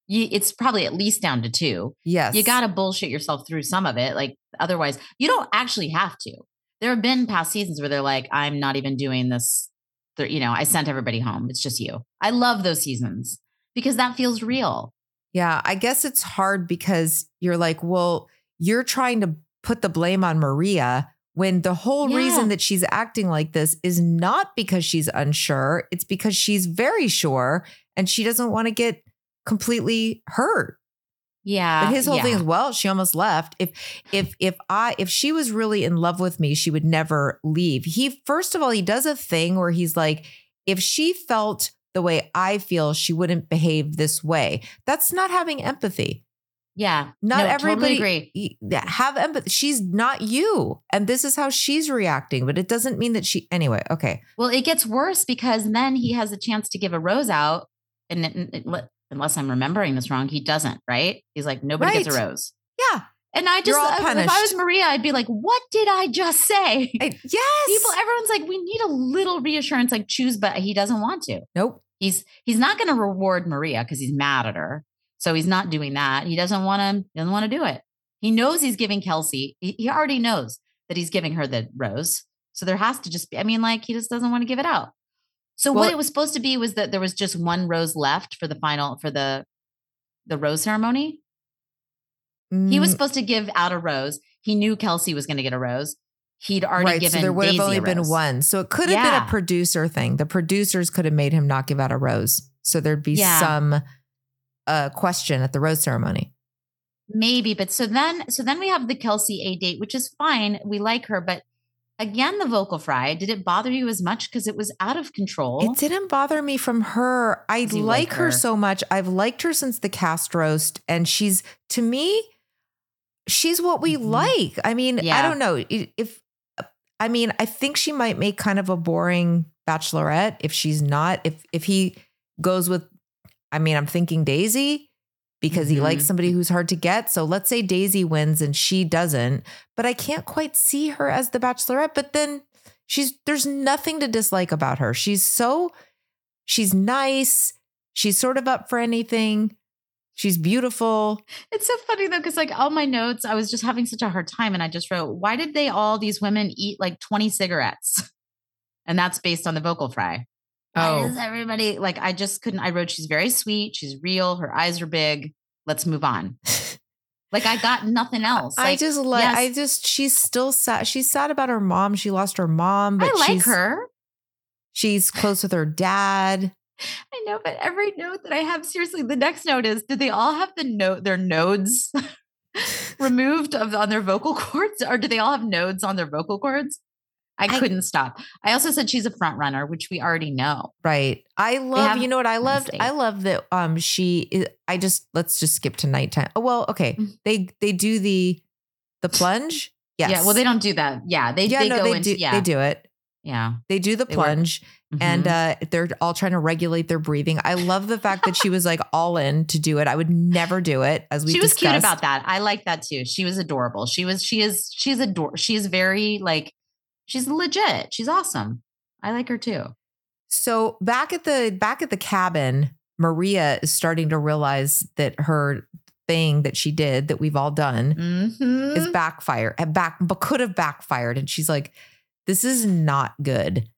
You, it's probably at least down to two. Yes. You got to bullshit yourself through some of it. Like otherwise, you don't actually have to. There have been past seasons where they're like, I'm not even doing this. You know, I sent everybody home. It's just you. I love those seasons because that feels real. Yeah, I guess it's hard because you're like, well, you're trying to put the blame on Maria when the whole Yeah. reason that she's acting like this is not because she's unsure. It's because she's very sure and she doesn't want to get completely hurt. Yeah. But his whole thing is, well, she almost left. If if if I if she was really in love with me, she would never leave. He first of all, he does a thing where he's like, if she felt the way I feel, she wouldn't behave this way. That's not having empathy. Yeah. Not No, everybody Totally agree. have empathy. She's not you, and this is how she's reacting. But it doesn't mean that she. Anyway, okay. Well, it gets worse because then he has a chance to give a rose out, and, and- and let- unless I'm remembering this wrong, he doesn't. Right? He's like nobody gets a rose. Yeah. And I just, if I was. Maria, I'd be like, "What did I just say?" I- yes. People, everyone's like, "We need a little reassurance." Like, choose, but he doesn't want to. nope. He's he's not going to reward Maria because he's mad at her. So he's not doing that. He doesn't want to he doesn't want to do it. He knows he's giving Kelsey. He, he already knows that he's giving her the rose. So there has to just be. I mean, like he just doesn't want to give it out. So Well- what it was supposed to be was that there was just one rose left for the final for the the rose ceremony. He was Mm, supposed to give out a rose. He knew Kelsey was going to get a rose. He'd already right. given. So there would have only been one. So it could have been a producer thing. The producers could have made him not give out a rose. So there'd be Yeah. some uh, question at the rose ceremony. Maybe, but so then so then we have the Kelsey A date, which is fine. We like her, but again, the vocal fry. Did it bother you as much because it was out of control? It didn't bother me from her. I like like her her? so much. I've liked her since the cast roast, and she's to me, she's what we Mhm. like. I mean, I don't know if. I mean, I think she might make kind of a boring bachelorette if she's not. If if he goes with, I mean, I'm thinking Daisy because he likes Mhm. somebody who's hard to get. So let's say Daisy wins and she doesn't, but I can't quite see her as the bachelorette. But then she's there's nothing to dislike about her. She's so she's nice. She's sort of up for anything. She's beautiful. It's so funny though, because like all my notes, I was just having such a hard time, and I just wrote, "Why did they all these women eat like twenty cigarettes?" And that's based on the vocal fry. Why Oh. everybody like? I just couldn't. I wrote, "She's very sweet. She's real. Her eyes are big. Let's move on." like I got nothing else. I just like yes, I just she's still sad. She's sad about her mom. She lost her mom, but I like she's her. she's close with her dad. I know, but every note that I have, seriously, the next note is: Did they all have the note their nodes removed of on their vocal cords, or do they all have nodes on their vocal cords? I, I- couldn't stop. I also said she's a front runner, which we already know. Right. I love, you know what I loved? I love that um she is, I just let's just skip to nighttime. Oh well, okay. Mm. They they do the the plunge. Yes. Yeah. Well, they don't do that. Yeah. They, yeah, they no, go they into do yeah. they do it. Yeah. They do the They plunge and Mhm. uh, they're all trying to regulate their breathing. I love the fact that she was like all in to do it. I would never do it as we she was cute about that. I like that too. She was adorable. She was, she is, she's ador. She's very like, she's legit. She's awesome. I like her too. So back at the back at the cabin, Maria is starting to realize that her thing that she did that we've all done Mhm. is backfire and back but could have backfired. And she's like, this is not good.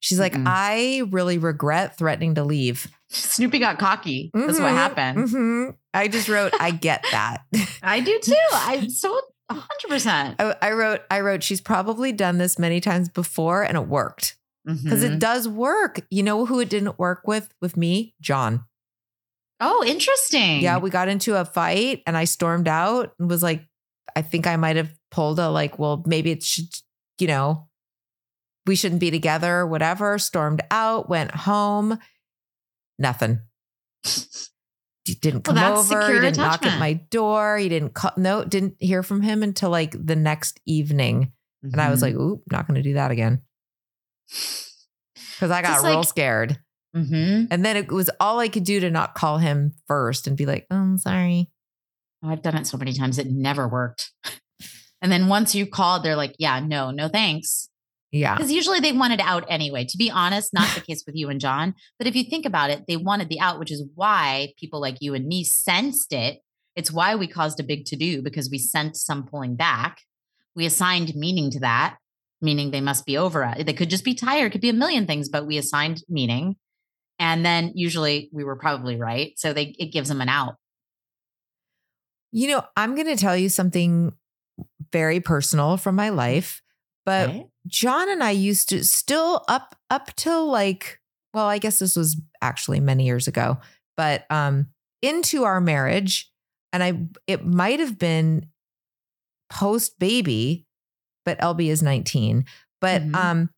She's like, Mm-mm. I really regret threatening to leave. Snoopy got cocky. That's what Mhm, happened. mhm. I just wrote, I get that. I do too. I'm so 100%. I, I wrote, I wrote, she's probably done this many times before and it worked. Because Mhm. it does work. You know who it didn't work with? With me? John. Oh, interesting. Yeah, we got into a fight and I stormed out and was like, I think I might have pulled a like, well, maybe it should, you know, we shouldn't be together, whatever. Stormed out, went home, nothing. He didn't come that's over. He didn't knock at my door. He didn't call. No, didn't hear from him until like the next evening. And I was Mhm. like, oop, not going to do that again. Because I got Just real like- scared. Mhm. And then it was all I could do to not call him first and be like, oh, I'm sorry. Oh, I've done it so many times. It never worked. And then once you called, they're like, yeah, no, no thanks. Yeah. Because usually they wanted out anyway. To be honest, not the case with you and John. But if you think about it, they wanted the out, which is why people like you and me sensed it. It's why we caused a big to do because we sensed some pulling back. We assigned meaning to that, meaning they must be over it. They could just be tired, could be a million things, but we assigned meaning. And then usually we were probably right. So they it gives them an out. You know, I'm going to tell you something very personal from my life, but Right? John and I used to still up up till like well, I guess this was actually many years ago, but um into our marriage and I it might have been post baby, but LB is 19, but Mhm. um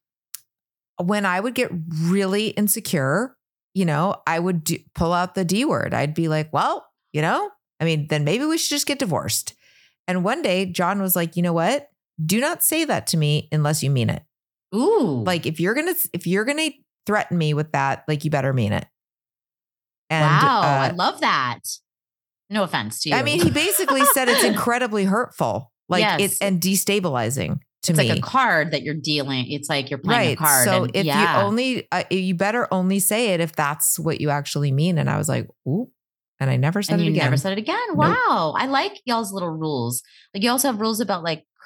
when I would get really insecure, you know, I would do, pull out the D word. I'd be like, well, you know, I mean, then maybe we should just get divorced. And one day, John was like, you know what? Do not say that to me unless you mean it. Ooh. Like if you're gonna if you're gonna threaten me with that, like you better mean it. And wow, uh, I love that. No offense to you. I mean, he basically said it's incredibly hurtful, like Yes. it's and destabilizing to me. it's me. like a card that you're dealing. It's like you're playing right. a card. So and- if yeah. you only, uh, you better only say it if that's what you actually mean. And I was like, ooh, and I never said and it you again. never said it again. Nope. Wow. I like y'all's little rules. Like you also have rules about like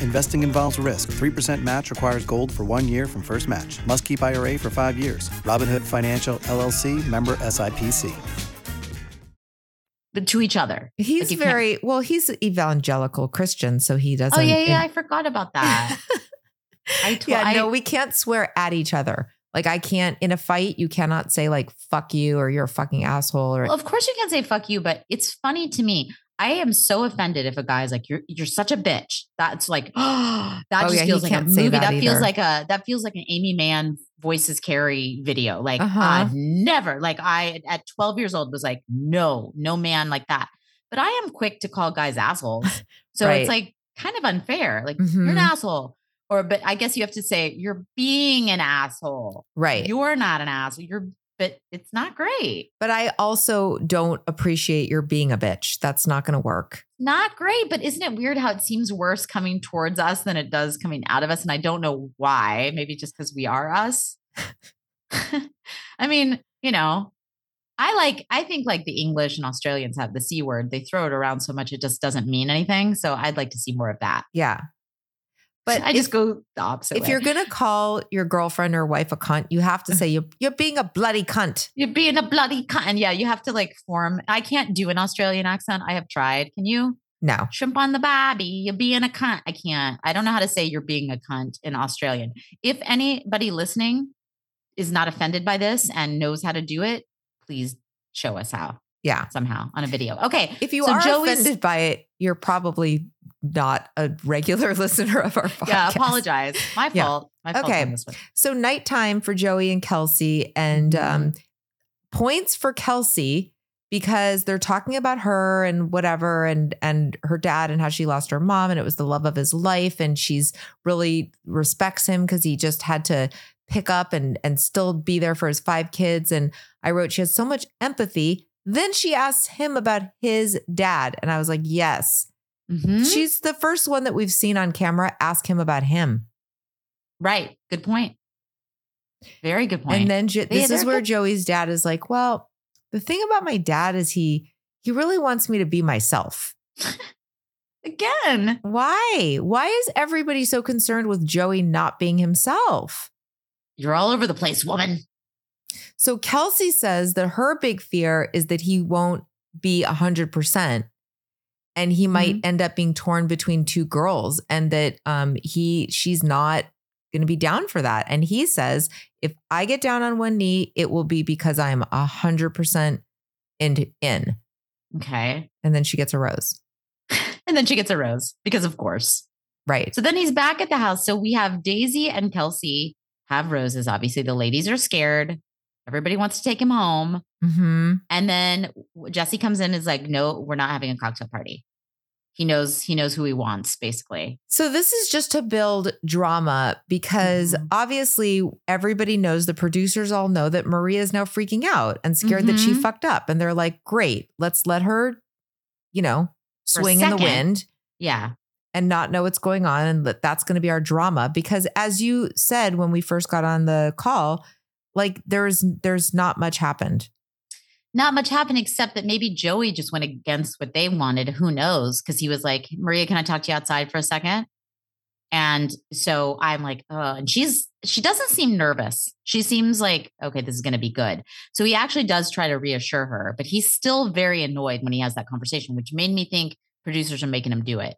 Investing involves risk. 3% match requires gold for one year from first match. Must keep IRA for five years. Robinhood Financial LLC member SIPC. but to each other. He's Like, you can't- very well. He's evangelical Christian, so he doesn't. Oh yeah, yeah. it- I forgot about that. I told, yeah, I, no, we can't swear at each other. Like I can't in a fight. You cannot say like "fuck you" or "you're a fucking asshole" or Well, of course you can't say fuck you, but it's funny to me. I am so offended if a guy's like, "You're you're such a bitch." That's like, that Oh, just yeah, feels like a movie. that That, feels like a that feels like an Aimee Mann voices carry video. Like Uh-huh. I've never, like I at 12 years old was like, no, no man like that. But I am quick to call guys assholes, so Right. it's like kind of unfair. Like you're an Mhm. asshole, or but I guess you have to say you're being an asshole. right. You're not an asshole. You're, but it's not great. but I also don't appreciate your being a bitch. That's not going to work. not great, but isn't it weird how it seems worse coming towards us than it does coming out of us? And I don't know why. Maybe just because we are us. I mean, you know, I like, I think like the English and Australians have the C word. They throw it around so much, it just doesn't mean anything. So I'd like to see more of that. Yeah. But I just go the opposite. If way. you're gonna call your girlfriend or wife a cunt, you have to mm. say you're you're being a bloody cunt. You're being a bloody cunt. Yeah, you have to like form. I can't do an Australian accent. I have tried. Can you? No. Shrimp on the bobby. You're being a cunt. I can't. I don't know how to say you're being a cunt in Australian. If anybody listening is not offended by this and knows how to do it, please show us how. Yeah. somehow on a video. Okay. If you so are Joey's- offended by it, you're probably not a regular listener of our podcast. Yeah, apologize. My Yeah. fault. My fault Okay. on this one. So nighttime for Joey and Kelsey, and Mm-hmm. um, points for Kelsey because they're talking about her and whatever, and and her dad and how she lost her mom, and it was the love of his life, and she's really respects him because he just had to pick up and and still be there for his five kids. And I wrote she has so much empathy. Then she asks him about his dad, and I was like, yes, Mhm. she's the first one that we've seen on camera ask him about him. Right. Good point. Very good point. And then jo- this is where good- Joey's dad is like, well, the thing about my dad is he he really wants me to be myself. Again. Why? Why is everybody so concerned with Joey not being himself? You're all over the place, woman. So Kelsey says that her big fear is that he won't be 100% and he might Mm-hmm. end up being torn between two girls and that um he she's not going to be down for that. And he says, if I get down on one knee, it will be because I'm 100% in in. Okay. And then she gets a rose. And then she gets a rose because, of course. Right. So then he's back at the house. So we have Daisy and Kelsey have roses. Obviously, the ladies are scared. Everybody wants to take him home. Mm-hmm. And then Jesse comes in and is like, no, we're not having a cocktail party. He knows he knows who he wants, basically. So this is just to build drama because Mm-hmm. obviously everybody knows the producers all know that Maria is now freaking out and scared that she Mhm. fucked up. And they're like, great, let's let her, you know, swing in the wind Yeah. and not know what's going on. And that that's going to be our drama. Because as you said when we first got on the call, like there's there's not much happened. Not much happened except that maybe Joey just went against what they wanted. Who knows? Because he was like, Maria, can I talk to you outside for a second? And so I'm like, oh, and she's she doesn't seem nervous. She seems like, okay, this is gonna be good. So he actually does try to reassure her, but he's still very annoyed when he has that conversation, which made me think producers are making him do it.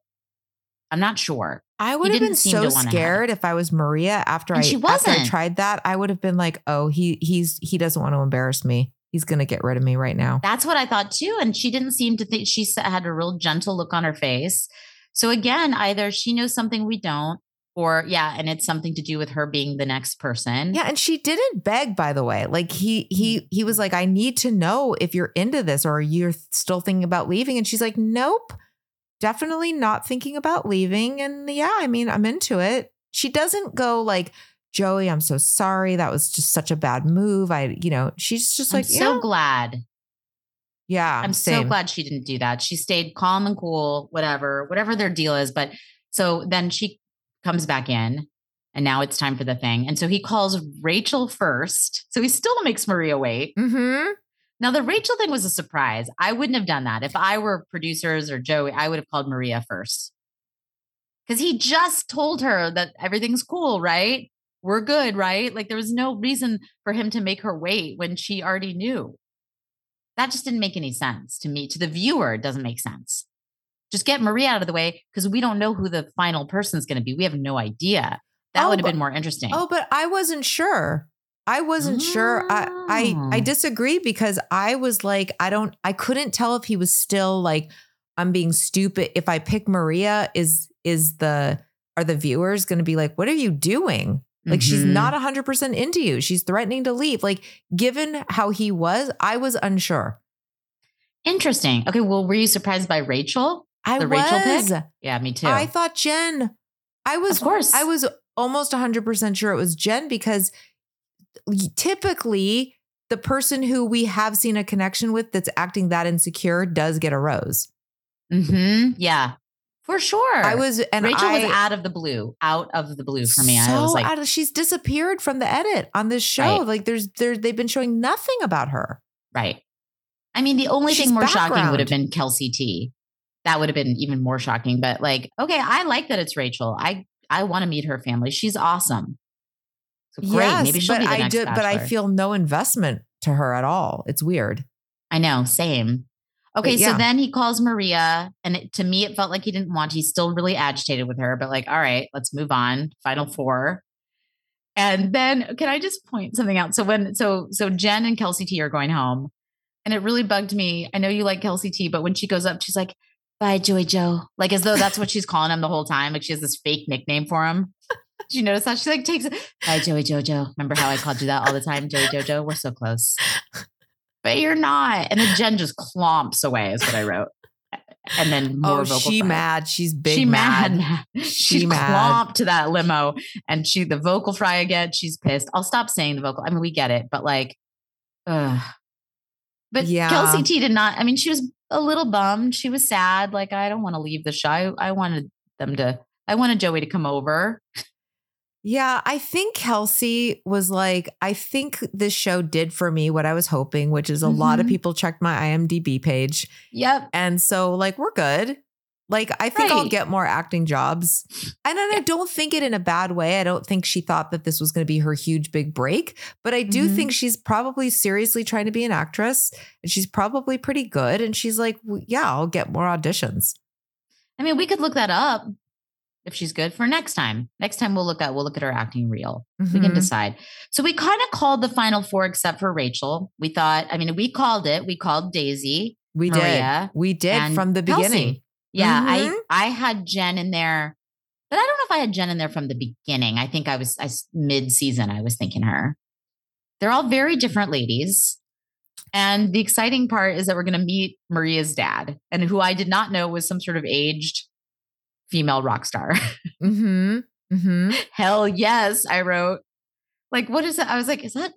I'm not sure. I He would have been so to wanna have it. scared if I was Maria after And I she after I tried that. I would have been like, oh, he he's he doesn't want to embarrass me. He's gonna get rid of me right now. That's what I thought too. And she didn't seem to think she had a real gentle look on her face. So again, either she knows something we don't, or yeah, and it's something to do with her being the next person. Yeah, and she didn't beg, by the way. Like he he he was like, I need to know if you're into this or you're still thinking about leaving. And she's like, Nope, definitely not thinking about leaving. And yeah, I mean, I'm into it. She doesn't go like, Joey, I'm so sorry. That was just such a bad move. I, you know, she's just like, I'm so yeah, glad. yeah. I'm so glad she didn't do that. She stayed calm and cool, whatever, whatever their deal is. But so then she comes back in and now it's time for the thing. And so he calls Rachel first. So he still makes Maria wait. Mm-hmm. Now the Rachel thing was a surprise. I wouldn't have done that. If I were producers or Joey, I would have called Maria first. Cuz he just told her that everything's cool, right? We're good, right? Like there was no reason for him to make her wait when she already knew. That just didn't make any sense to me. To the viewer, it doesn't make sense. Just get Maria out of the way because we don't know who the final person is going to be. We have no idea. That Oh, would have been more interesting. Oh, but I wasn't sure. I wasn't sure. I, I I Oh. disagree because I was like, I don't I couldn't tell if he was still like, I'm being stupid. If I pick Maria, is is the are the viewers gonna be like, what are you doing? Like she's Mhm. not hundred percent into you. She's threatening to leave. Like, given how he was, I was unsure. Interesting. Okay. Well, were you surprised by Rachel? I the Rachel was. pick? Yeah, me too. I thought Jen. I was Of course. I was almost 100% sure it was Jen because typically the person who we have seen a connection with that's acting that insecure does get a rose. hmm Yeah, for sure. I was and Rachel I, was out of the blue, out of the blue for me. So I was like, of, she's disappeared from the edit on this show. Right. Like there's there they've been showing nothing about her. right. I mean, the only She's thing more shocking would have been Kelsey T. That would have been even more shocking. But like, okay, I like that it's Rachel. I I want to meet her family. She's awesome. So great. Yes, Maybe she'll but be the I next did, but I feel no investment to her at all. It's weird. I know, same. Okay, yeah. so then he calls Maria, and it, to me, it felt like he didn't want. He's still really agitated with her, but like, all right, let's move on. Final four, and then can I just point something out? So when so so Jen and Kelsey T are going home, And it really bugged me. I know you like Kelsey T, but when she goes up, she's like, bye, Joey Joe. Like as though that's what she's calling him the whole time. Like she has this fake nickname for him. Did you notice that? She like takes it. Bye, Joey Jojo. Remember how I called you that all the time? Joey Jojo. We're so close. But you're not. And then Jen just clomps away, is what I wrote. And then more oh, vocal she fry. mad. She's big she mad. mad. She She's mad. clomped to that limo and she the vocal fry again. She's pissed. I'll stop saying the vocal. I mean, we get it, but like, ugh. But Yeah. Kelsey T did not. I mean, she was a little bummed. She was sad. Like, I don't want to leave the show. I, I wanted them to. I wanted Joey to come over. Yeah, I think Kelsey was like, I think this show did for me what I was hoping, which is a lot of Mhm. people checked my IMDb page. Yep. And so, like, we're good. Like, I think I'll get more acting jobs. And then I don't think it in a bad way. I don't think she thought that this was going to be her huge big break, but I do Mhm. think she's probably seriously trying to be an actress and she's probably pretty good. And she's like, "W- yeah, I'll get more auditions. I mean, we could look that up if she's good for next time. Next time we'll look at we'll look at her acting reel. We can Mhm. decide. So we kind of called the final four except for Rachel. We thought, I mean, we called it. We called Daisy. We Maria did. We did from the Kelsey. beginning. Yeah, Mhm. I I had Jen in there, but I don't know if I had Jen in there from the beginning. I think I was I, mid season. I was thinking her. They're all very different ladies. And the exciting part is that we're going to meet Maria's dad, and who I did not know was some sort of aged female rock star. Mm-hmm. Mm-hmm. Hell yes, I wrote. Like, what is that? I was like, is that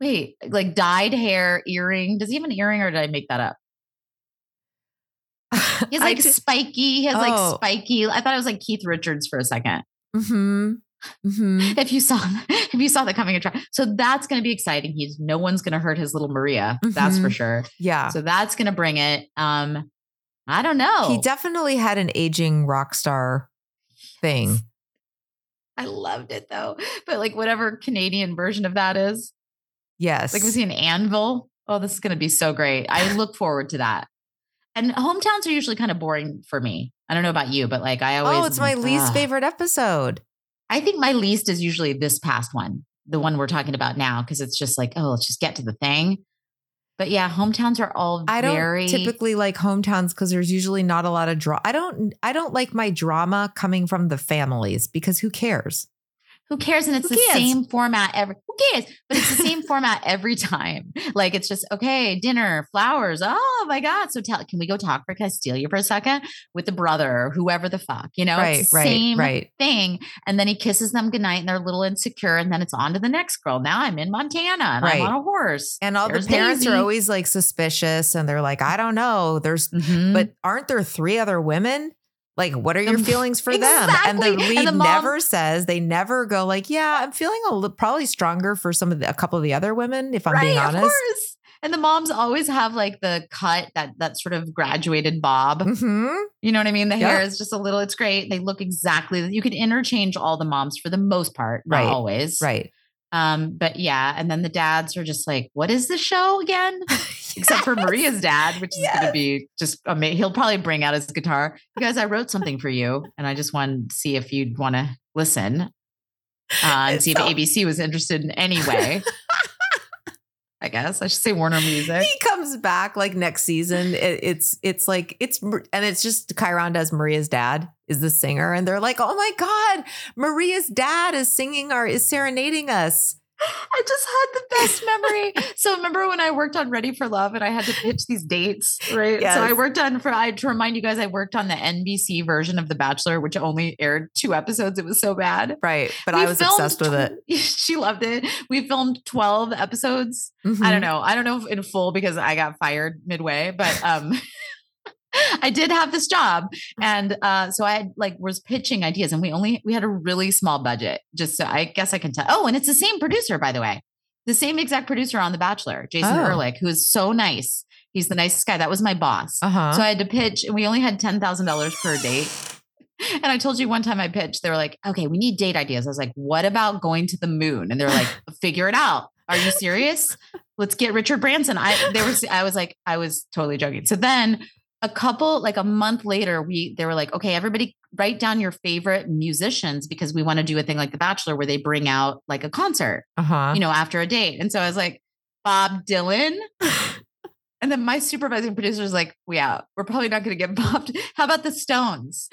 wait, like dyed hair, earring? Does he have an earring, or did I make that up? He's like spiky. He has Oh. like spiky. I thought it was like Keith Richards for a second. Mm-hmm. Mm-hmm. If you saw, if you saw the coming attraction, so that's going to be exciting. He's no one's going to hurt his little Maria. That's for Mhm. sure. Yeah. So that's going to bring it. Um, I don't know. He definitely had an aging rock star thing. I loved it though. But like whatever Canadian version of that is, Yes. like was he an anvil? Oh, this is going to be so great. I look forward to that. And hometowns are usually kind of boring for me. I don't know about you, but like I oh, always. oh, it's my like, least favorite episode. I think my least is usually this past one, the one we're talking about now, because it's just like, oh, let's just get to the thing. But yeah, hometowns are all I don't very typically like hometowns because there's usually not a lot of draw. I don't. I don't like my drama coming from the families because who cares? Who cares? And it's Who the cares? same format every who cares? But it's the same format every time. Like it's just okay, dinner, flowers. Oh my God. So tell can we go talk for can I steal you for a second with the brother or whoever the fuck? You know, Right, it's the right, same right. thing. And then he kisses them goodnight and they're a little insecure. And then it's on to the next girl. Now I'm in Montana and Right. I'm on a horse. And all There's the parents Daisy. are always like suspicious, and they're like, I don't know. There's, Mhm. but aren't there three other women? Like, what are your feelings for them? And the exactly. And the mom- never says. They never go like, yeah, I'm feeling a li- probably stronger for some of the, a couple of the other women. If I'm being Right, honest. Of course. And the moms always have like the cut that that sort of graduated bob. Mhm. You know what I mean? The Yep. hair is just a little, it's great. They look exactly you could interchange all the moms for the most part, not Right, always. Right. Um, but yeah, and then the dads are just like, what is the show again? Except for Maria's dad, which is gonna be just amazing. He'll probably bring out his guitar. You guys, I wrote something for you, and I just wanted to see if you'd want to listen. Uh, and It's see if ABC was interested in any way. I guess I should say Warner Music. he comes back like next season. It, it's it's like it's and it's just chyron does Maria's dad is the singer, and they're like, oh my god, Maria's dad is singing or is serenading us. I just had the best memory. so remember when I worked on Ready for Love and I had to pitch these dates, right? So I worked on for I to remind you guys, I worked on the NBC version of The Bachelor, which only aired two episodes. It was so bad. Right, but We I was filmed obsessed with it. she loved it. We filmed 12 episodes. I Mhm. don't know. I don't know if in full because I got fired midway, but um I did have this job. And uh so I had, like was pitching ideas and we only we had a really small budget. Just so I guess I can tell. Oh, and it's the same producer, by the way. The same exact producer on The Bachelor, Jason Oh. Ehrlich, who is so nice. He's the nicest guy. That was my boss. Uh-huh. So I had to pitch, and we only had ten thousand dollars per date. And I told you one time I pitched, they were like, okay, we need date ideas. I was like, what about going to the moon? And they're like, figure it out. Are you serious? Let's get Richard Branson. I they were I was like, I was totally joking. So then a couple, like a month later, we they were like, okay, everybody write down your favorite musicians because we want to do a thing like The Bachelor where they bring out like a concert, Uh huh. you know, after a date. And so I was like, Bob Dylan. And then my supervising producer is like, "Yeah, we're probably not going to get bumped. How about the Stones?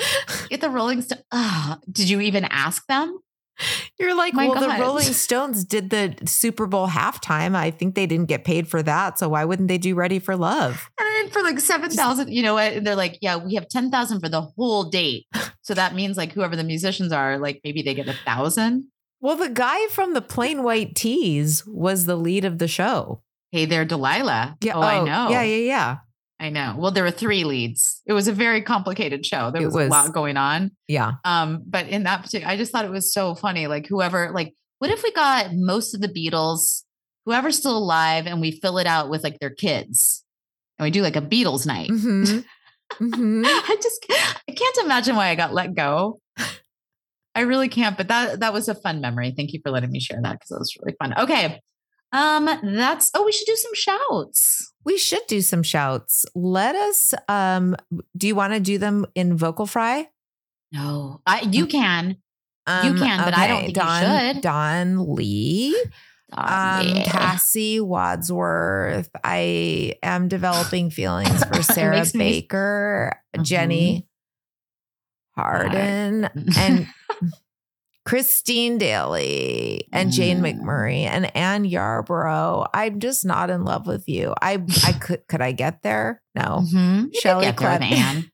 Get the Rolling Stones. Oh, did you even ask them? You're like, My well, the Rolling Stones did the Super Bowl halftime. I think they didn't get paid for that. So why wouldn't they do Ready for Love? And then for like seven thousand, you know what? And they're like, "Yeah, we have ten thousand for the whole date. So that means like whoever the musicians are, like maybe they get a thousand. Well, the guy from the Plain White T's was the lead of the show. Hey there, Delilah. Yeah, oh, I oh, know. Yeah, yeah, yeah. I know. Well, there were three leads. It was a very complicated show. There was, was. a lot going on. Yeah. Um, but in that particular, I just thought it was so funny. Like whoever, like, what if we got most of the Beatles, whoever's still alive, and we fill it out with like their kids, and we do like a Beatles night. hmm hmm I just, I can't imagine why I got let go. I really can't. But that that was a fun memory. Thank you for letting me share that because it was really fun. Okay. Um, that's oh, we should do some shouts. We should do some shouts. Let us um do you want to do them in vocal fry? No, I you can. Um, You can, but I don't think you should. Don Lee. Um, yeah. Cassie Wadsworth. I am developing feelings for Sarah makes me- Baker, Jenny Harden, and Christine Daly, and Jane Mm. McMurray, and Ann Yarborough. I'm just not in love with you. I I could could I get there? No. Mhm. You could get there with Anne.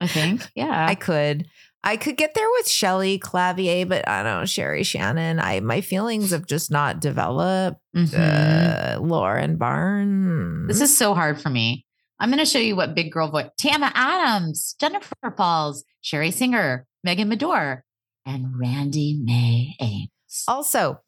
I think. Yeah. I could. I could get there with Shelly Clavier, but I don't know, Sherry Shannon. I my feelings have just not developed. Mhm. Uh, Lauren Barnes. This is so hard for me. I'm going to show you what big girl voice. Tama Adams, Jennifer Pauls, Sherry Singer, Megan Medor, and Randy May Ames. also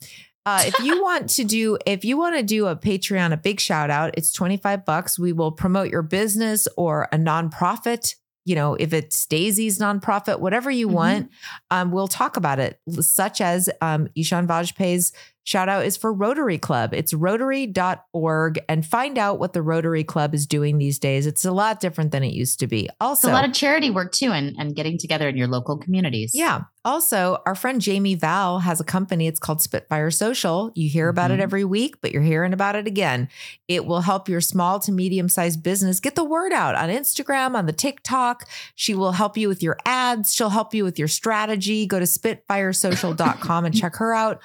uh, if you want to do if you want to do a patreon a big shout out it's 25 bucks we will promote your business or a nonprofit you know if it's daisy's nonprofit whatever you Mhm. want um, we'll talk about it such as um, ishan vajpayee's shout out is for rotary club it's rotary.org and find out what the rotary club is doing these days it's a lot different than it used to be It's also a lot of charity work too, and, and getting together in your local communities. yeah. Also, our friend Jamie Val has a company. It's called Spitfire Social. You hear about it Mhm. every week, but you're hearing about it again. It will help your small to medium sized business get the word out on Instagram, on the TikTok. She will help you with your ads. She'll help you with your strategy. Go to spitfiresocial.com and check her out.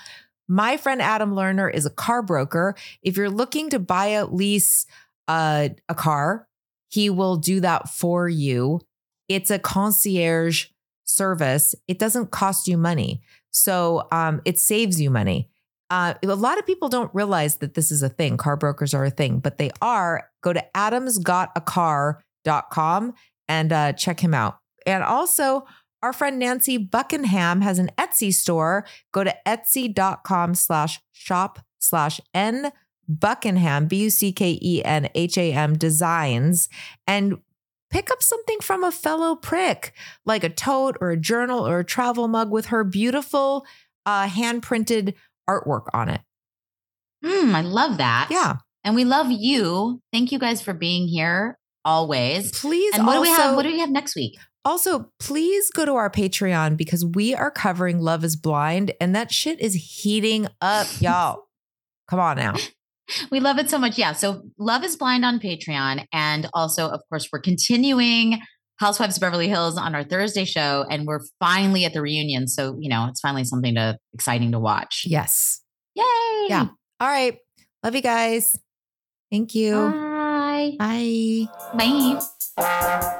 My friend Adam Lerner is a car broker. If you're looking to buy a lease uh, a car, he will do that for you. It's a concierge service. It doesn't cost you money. So um, it saves you money. Uh, a lot of people don't realize that this is a thing. Car brokers are a thing, but they are. Go to adamsgotacar.com and uh, check him out. And also, our friend Nancy Buckenham has an Etsy store. Go to etsy.com slash shop slash N Buckenham, B U C K E N H A M designs, and pick up something from a fellow prick, like a tote or a journal or a travel mug with her beautiful uh, hand printed artwork on it. Mm, I love that. Yeah. And we love you. Thank you guys for being here always. Please And what do we have? What do we have next week? Also, please go to our Patreon because we are covering Love is Blind and that shit is heating up, y'all. Come on now. We love it so much. Yeah. So Love is Blind on Patreon. And also, of course, we're continuing Housewives of Beverly Hills on our Thursday show. And we're finally at the reunion. So, you know, it's finally something to exciting to watch. Yes. Yay. Yeah. All right. Love you guys. Thank you. Bye. Bye. Bye.